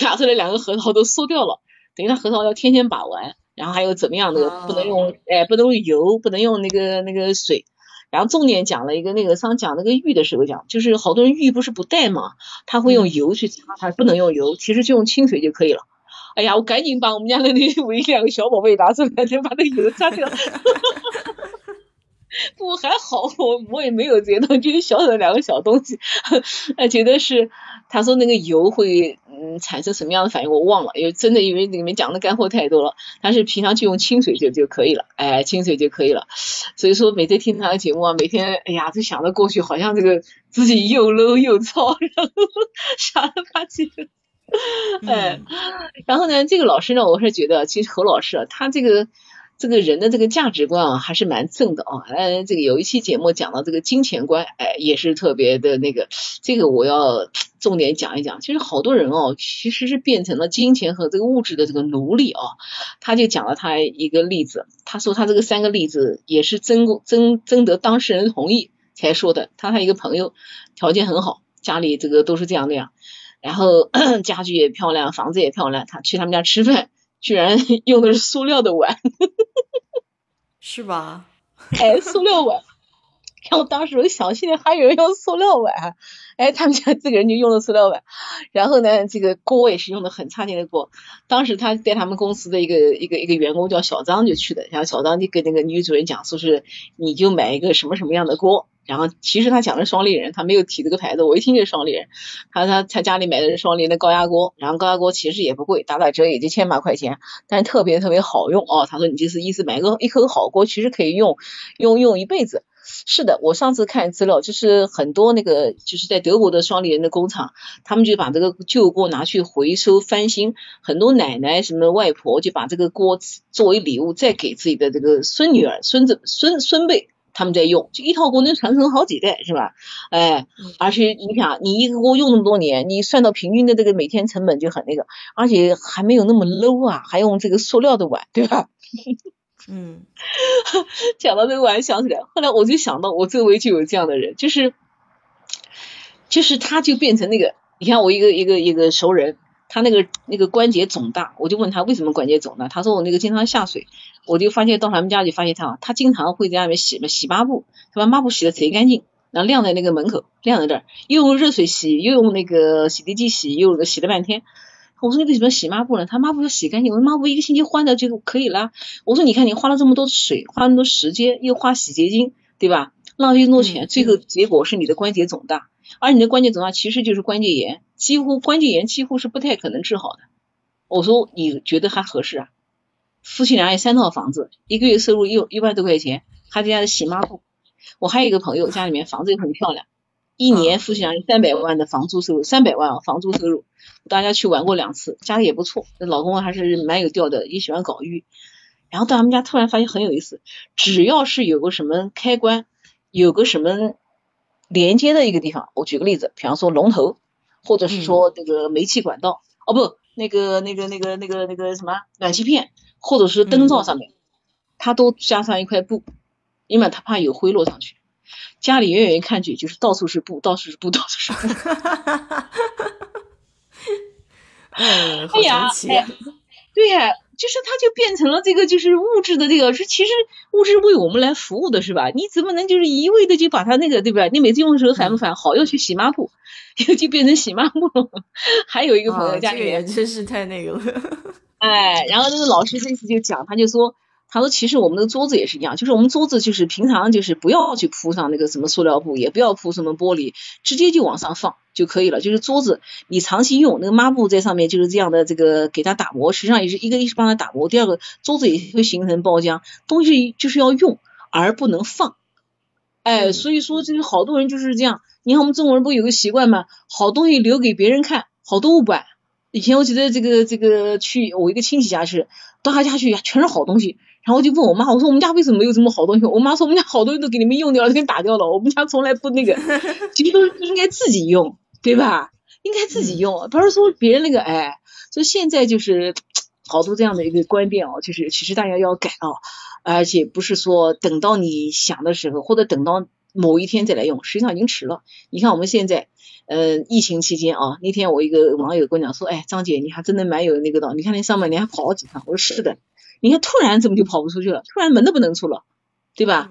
拿出来两个核桃都缩掉了，等于他核桃要天天把玩。然后还有怎么样的不能用哎不能用油不能用那个那个水，然后重点讲了一个那个上讲那个玉的时候讲，就是好多人玉不是不带嘛，他会用油去擦，他不能用油，其实就用清水就可以了。哎呀，我赶紧把我们家的那 唯一两个小宝贝拿出来，就把那油擦掉。不还好，我我也没有觉得，就是小小的两个小东西，哎觉得是他说那个油会嗯产生什么样的反应，我忘了，因为真的因为里面讲的干货太多了，但是平常就用清水就就可以了，哎，清水就可以了。所以说每天听他的节目啊，每天哎呀就想着过去好像这个自己又 low 又糙，然后 傻了吧唧的，哎，然后呢，这个老师呢，我是觉得其实何老师啊，他这个。这个人的这个价值观啊，还是蛮正的啊。哎，这个有一期节目讲到这个金钱观，哎，也是特别的那个。这个我要重点讲一讲。其实好多人哦，其实是变成了金钱和这个物质的这个奴隶啊。他就讲了他一个例子，他说他这个三个例子也是征征征得当事人同意才说的。他他一个朋友条件很好，家里这个都是这样那样，然后 家具也漂亮，房子也漂亮。他去他们家吃饭。居然 用的是塑料的碗，是吧？哎，塑料碗。然后当时我想，现在还有人用塑料碗？哎，他们家这个人就用了塑料碗。然后呢，这个锅也是用的很差劲的锅。当时他带他们公司的一个一个一个员工叫小张就去的，然后小张就跟那个女主人讲，说是你就买一个什么什么样的锅。然后其实他讲的是双立人，他没有提这个牌子，我一听就是双立人。他他他家里买的是双立人的高压锅，然后高压锅其实也不贵，打打折也就千把块钱，但特别特别好用哦。他说你就是意思买个一口好锅，其实可以用用用一辈子。是的，我上次看资料，就是很多那个就是在德国的双立人的工厂，他们就把这个旧锅拿去回收翻新，很多奶奶什么外婆就把这个锅作为礼物再给自己的这个孙女儿、孙子、孙孙辈。他们在用，就一套锅能传承好几代，是吧？哎，而且你想，你一个锅用那么多年，你算到平均的这个每天成本就很那个，而且还没有那么 low 啊，还用这个塑料的碗，对吧？嗯，讲到这个碗想起来，后来我就想到我周围就有这样的人，就是，就是他就变成那个，你看我一个一个一个熟人。他那个那个关节肿大，我就问他为什么关节肿大？他说我那个经常下水，我就发现到他们家就发现他，他经常会在外面洗嘛洗抹布，他把抹布洗的贼干净，然后晾在那个门口，晾在这儿，又用热水洗，又用那个洗涤剂洗，又洗了半天。我说你为什么洗抹布呢？他抹布要洗干净，我说抹布一个星期换掉就可以了。我说你看你花了这么多水，花那么多时间，又花洗洁精，对吧？浪费那么多钱，最后结果是你的关节肿大。而你的关节肿大其实就是关节炎，几乎关节炎几乎是不太可能治好的。我说你觉得还合适啊？夫妻俩有三套房子，一个月收入一一万多块钱，还在家里洗抹布。我还有一个朋友，家里面房子也很漂亮，一年夫妻俩有三百万的房租收入，三百万啊房租收入。大家去玩过两次，家里也不错，老公还是蛮有调的，也喜欢搞玉。然后到他们家突然发现很有意思，只要是有个什么开关，有个什么。连接的一个地方。我举个例子，比方说龙头，或者是说那个煤气管道，哦不，那个那个那个那个那个什么暖气片，或者是灯罩上面，它都加上一块布，因为它怕有灰落上去。家里远远一看去，就是到处是布，到处是布，到处是布。嗯，哎呀，对呀，就是它就变成了这个，就是物质的这个，是其实物质为我们来服务的，是吧？你怎么能就是一味的就把它那个，对不对？你每次用的时候烦不烦？好，要去洗抹布，又就变成洗抹布了。还有一个朋友家里也真是太那个了。哎，然后那个老师这次就讲，他就说。他说：“其实我们的桌子也是一样，就是我们桌子就是平常就是不要去铺上那个什么塑料布，也不要铺什么玻璃，直接就往上放就可以了。就是桌子你长期用那个抹布在上面就是这样的，这个给它打磨，实际上也是一个一是帮它打磨，第二个桌子也会形成包浆。东西就是要用而不能放，哎，所以说这个好多人就是这样。你看我们中国人不有个习惯吗？好东西留给别人看，好多不管。以前我记得这个这个去我一个亲戚家去，到他家去全是好东西。”然后我就问我妈，我说我们家为什么没有这么好东西？我妈说我们家好东西都给你们用掉了，给你打掉了。我们家从来不那个，其实都应该自己用，对吧？应该自己用，不是说别人那个哎。所以现在就是 好多这样的一个观念哦，就是其实大家要改哦，而且不是说等到你想的时候，或者等到某一天再来用，实际上已经迟了。你看我们现在，呃，疫情期间啊，那天我一个网友跟我讲说，哎，张姐你还真的蛮有那个的，你看你上半年还跑了几趟。我说是的。你看，突然怎么就跑不出去了？突然门都不能出了，对吧？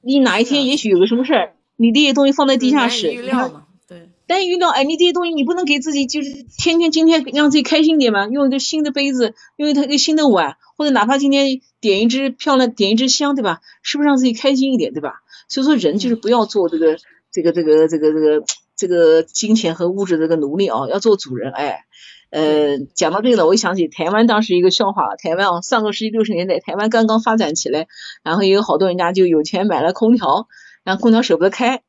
你哪一天也许有个什么事儿，你这些东西放在地下室，预料嘛，对。但预料，哎，你这些东西你不能给自己就是天天今天让自己开心点嘛？用一个新的杯子，用一个新的碗，或者哪怕今天点一支漂亮，点一支香，对吧？是不是让自己开心一点，对吧？所以说人就是不要做这个这个这个这个这个这个金钱和物质这个奴隶啊，要做主人，哎。呃，讲到这个呢，我就想起台湾当时一个笑话了。台湾啊，上个世纪六十年代，台湾刚刚发展起来，然后也有好多人家就有钱买了空调，然后空调舍不得开，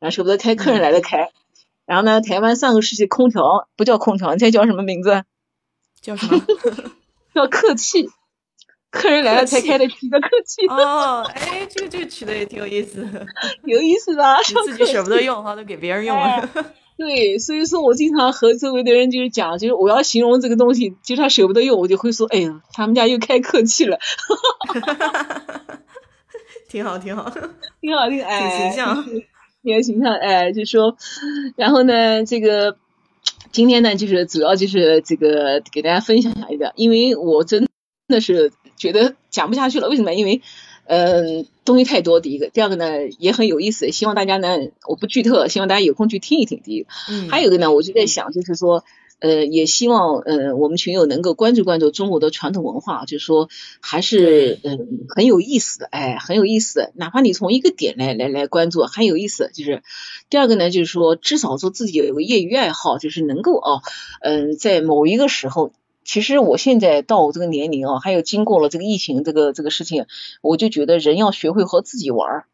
然后舍不得开，客人来了开。然后呢，台湾上个世纪空调不叫空调，你猜叫什么名字？叫什么？叫客气。客人来了才开的起的客气。哦，哎，这个这个取的也挺有意思。有意思吧？你自己舍不得用哈，都给别人用了。对，所以说我经常和周围的人就是讲，就是我要形容这个东西，就是他舍不得用，我就会说，哎呀，他们家又开客气了，挺好，挺好，挺好，挺哎，挺形象，挺形象，哎，就说，然后呢，这个今天呢，就是主要就是这个给大家分享一下，因为我真的是觉得讲不下去了，为什么？因为。嗯，东西太多，第一个，第二个呢也很有意思，希望大家呢，我不剧透，希望大家有空去听一听。第一个，嗯，还有一个呢，我就在想，就是说，呃，也希望，呃，我们群友能够关注关注中国的传统文化，就是说，还是，嗯，很有意思的，哎，很有意思的，哪怕你从一个点来来来关注，很有意思。就是第二个呢，就是说，至少说自己有一个业余爱好，就是能够哦，嗯，在某一个时候。其实我现在到我这个年龄啊，还有经过了这个疫情这个这个事情，我就觉得人要学会和自己玩儿，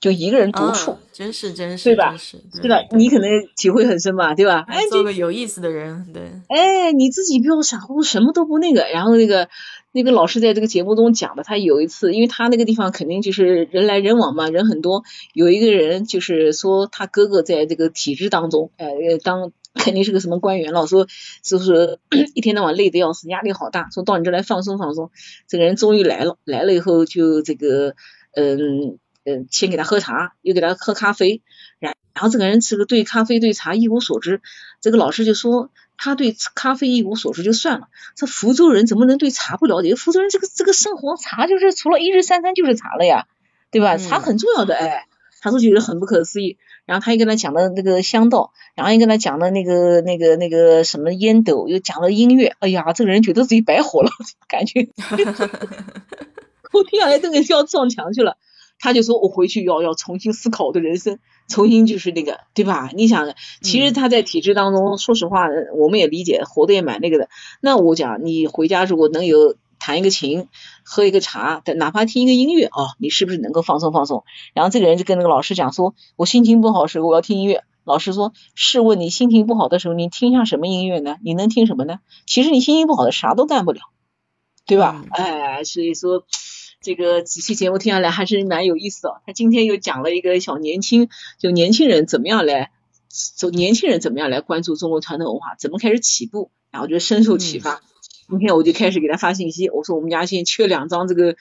就一个人独处，真是真是，对吧？是的，你可能体会很深吧，对吧？哎，做个有意思的人，对。哎，你自己不要傻乎乎，什么都不那个。然后那个那个老师在这个节目中讲的，他有一次，因为他那个地方肯定就是人来人往嘛，人很多。有一个人就是说他哥哥在这个体制当中，哎，当。肯定是个什么官员了，说就是一天到晚累得要死，压力好大，说到你这来放松放松。这个人终于来了，来了以后就这个嗯嗯，先给他喝茶，又给他喝咖啡，然然后这个人这个对咖啡对茶一无所知。这个老师就说他对咖啡一无所知就算了，这福州人怎么能对茶不了解？福州人这个这个生活茶就是除了一日三餐就是茶了呀，对吧？茶很重要的哎。他说觉得很不可思议，然后他又跟他讲了那个香道，然后又跟他讲了那个那个那个什么烟斗，又讲了音乐，哎呀，这个人觉得自己白活了，感觉，我听下来这个要撞墙去了。他就说我回去要要重新思考我的人生，重新就是那个，对吧？你想，其实他在体制当中，说实话，我们也理解，活的也蛮那个的。那我讲，你回家如果能有。弹一个琴，喝一个茶，哪怕听一个音乐啊，你是不是能够放松放松？然后这个人就跟那个老师讲说，我心情不好时候我要听音乐。老师说，试问你心情不好的时候，你听下什么音乐呢？你能听什么呢？其实你心情不好的啥都干不了，对吧？哎，所以说这个几期节目听下来还是蛮有意思的。他今天又讲了一个小年轻，就年轻人怎么样来，就年轻人怎么样来关注中国传统文化，怎么开始起步，然后就深受启发。今天我就开始给他发信息，我说我们家现在缺两张这个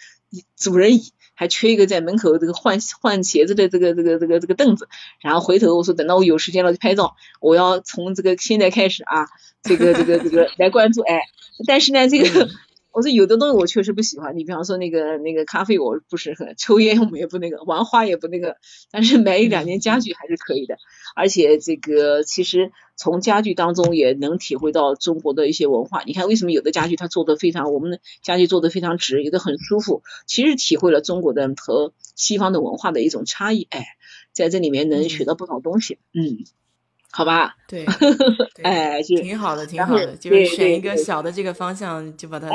主人椅，还缺一个在门口这个换换鞋子的这个这个这个这个凳子。然后回头我说等到我有时间了就拍照，我要从这个现在开始啊，这个这个这个 来关注哎。但是呢，这个。我说有的东西我确实不喜欢，你比方说那个那个咖啡我不是很，抽烟我们也不那个，玩花也不那个，但是买一两件家具还是可以的。而且这个其实从家具当中也能体会到中国的一些文化。你看为什么有的家具它做的非常，我们的家具做的非常直，有的很舒服，其实体会了中国的和西方的文化的一种差异。哎，在这里面能学到不少东西。嗯。好吧，对，哎，挺好的，挺好的，就是选一个小的这个方向，就把它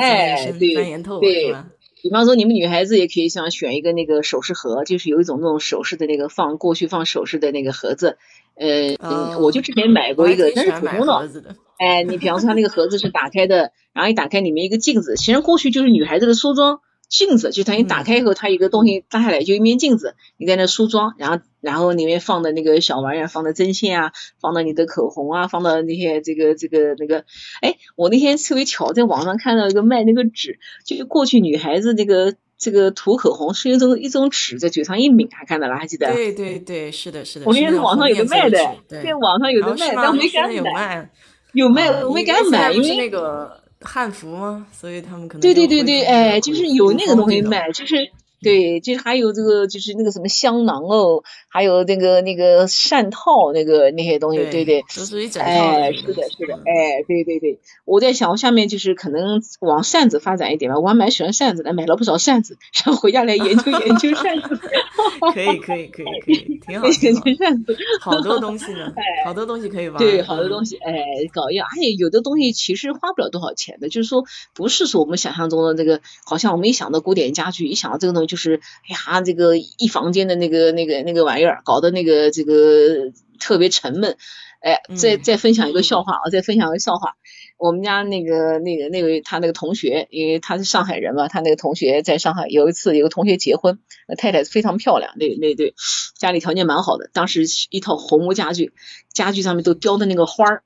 钻研透，是吧？比方说，你们女孩子也可以想选一个那个首饰盒，就是有一种那种首饰的那个放过去放首饰的那个盒子，呃，我就之前买过一个，但是普通的，哎，你比方说它那个盒子是打开的，然后一打开里面一个镜子，其实过去就是女孩子的梳妆。镜子就它一打开以后，它一个东西拉下来就一面镜子，你在那梳妆，然后然后里面放的那个小玩意儿，放的针线啊，放到你的口红啊，放到那些这个这个那个，哎，我那天特别巧，在网上看到一个卖那个纸，就是过去女孩子这个这个涂口红是一种一种纸，在嘴上一抿，还看到了，还记得？对对对，是的，是的。我那天在网上有的卖的，在网上有的卖，但没敢买。有卖，我没敢买，因为那个。汉服吗？所以他们可能对对对对，哎，就是有那个东西卖，就是。对，就是还有这个，就是那个什么香囊哦，还有那个那个扇套，那个那些东西，对对，都是一整套。哎，是的，是的，哎，对对对，我在想，下面就是可能往扇子发展一点吧，我还蛮喜欢扇子的，买了不少扇子，然后回家来研究 研究扇子。可以可以可以可以，挺好。研究扇子，好多东西呢，好多东西可以玩。对，好多东西，哎，搞一样，而且有的东西其实花不了多少钱的，就是说不是说我们想象中的那个，好像我们一想到古典家具，一想到这个东西。就是哎呀，这个一房间的那个那个那个玩意儿，搞得那个这个特别沉闷。哎，再再分享一个笑话啊，再分享一个笑话。我们家那个那个那位他那个同学，因为他是上海人嘛，他那个同学在上海有一次有个同学结婚，那太太非常漂亮，那那对家里条件蛮好的，当时一套红木家具，家具上面都雕的那个花儿。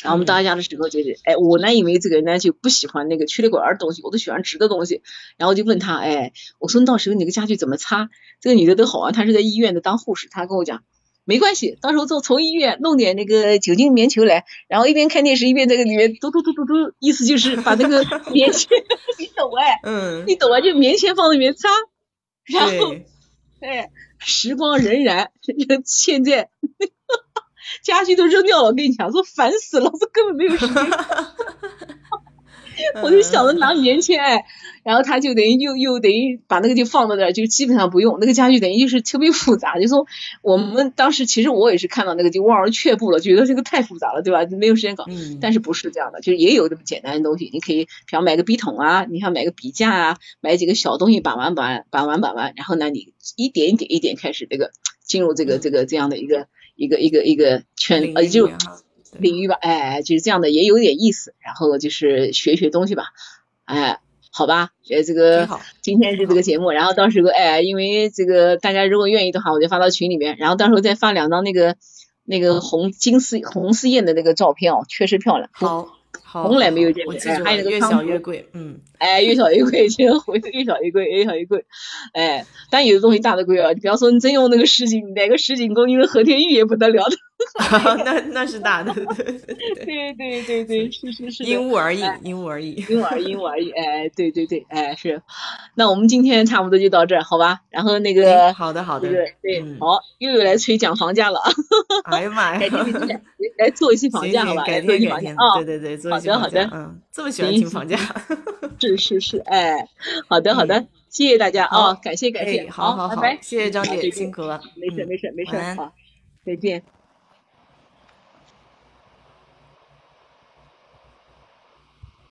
然后我们到家的时候就是，哎，我呢以为这个人呢就不喜欢那个曲里拐弯的东西，我都喜欢直的东西。然后就问他，哎，我说你到时候你个家具怎么擦？这个女的都好啊，她是在医院的当护士，她跟我讲，没关系，到时候从从医院弄点那个酒精棉球来，然后一边看电视一边在里面嘟嘟嘟嘟嘟，意思就是把那个 棉签，你懂哎？嗯，你懂啊？就棉签放里面擦，然后，哎，时光荏苒，现在。家具都扔掉了，我跟你讲，说烦死了，说根本没有时间。我就想着拿棉签，哎，然后他就等于又又等于把那个就放在那儿，就基本上不用那个家具，等于就是特别复杂。就说我们当时其实我也是看到那个就望而却步了，觉得这个太复杂了，对吧？没有时间搞。嗯。但是不是这样的，就是也有这么简单的东西，你可以比方买个笔筒啊，你想买个笔架啊，买几个小东西把玩把玩把玩把玩，然后呢，你一点一点一点开始这个进入这个这个这样的一个。一个一个一个圈呃就领域吧，哎，就是这样的，也有点意思。然后就是学学东西吧，哎，好吧，呃，这个今天是这个节目，然后到时候哎，因为这个大家如果愿意的话，我就发到群里面，然后到时候再发两张那个那个红金丝红丝燕的那个照片哦，确实漂亮。好。从来没有见过，还有那个越小越贵，嗯，哎，越小越贵，其实回越小越贵，越小越贵，哎，但有的东西大的贵啊，你比方说你真用那个十斤，买个十斤公斤的和田玉也不得了的。那那是大的，对对对对，是是是，因物而异，因物而异，因物而异，因物而异，哎，对对对，哎是，那我们今天差不多就到这儿，好吧？然后那个，好的好的，对对，好，又有来催讲房价了，哎呀妈呀，来做一期房价好吧？改天改天，对对对，做一期房价，嗯，这么喜欢听房价，是是是，哎，好的好的，谢谢大家啊，感谢感谢，好好好，拜拜，谢谢张姐辛苦了，没事没事没事，好，再见。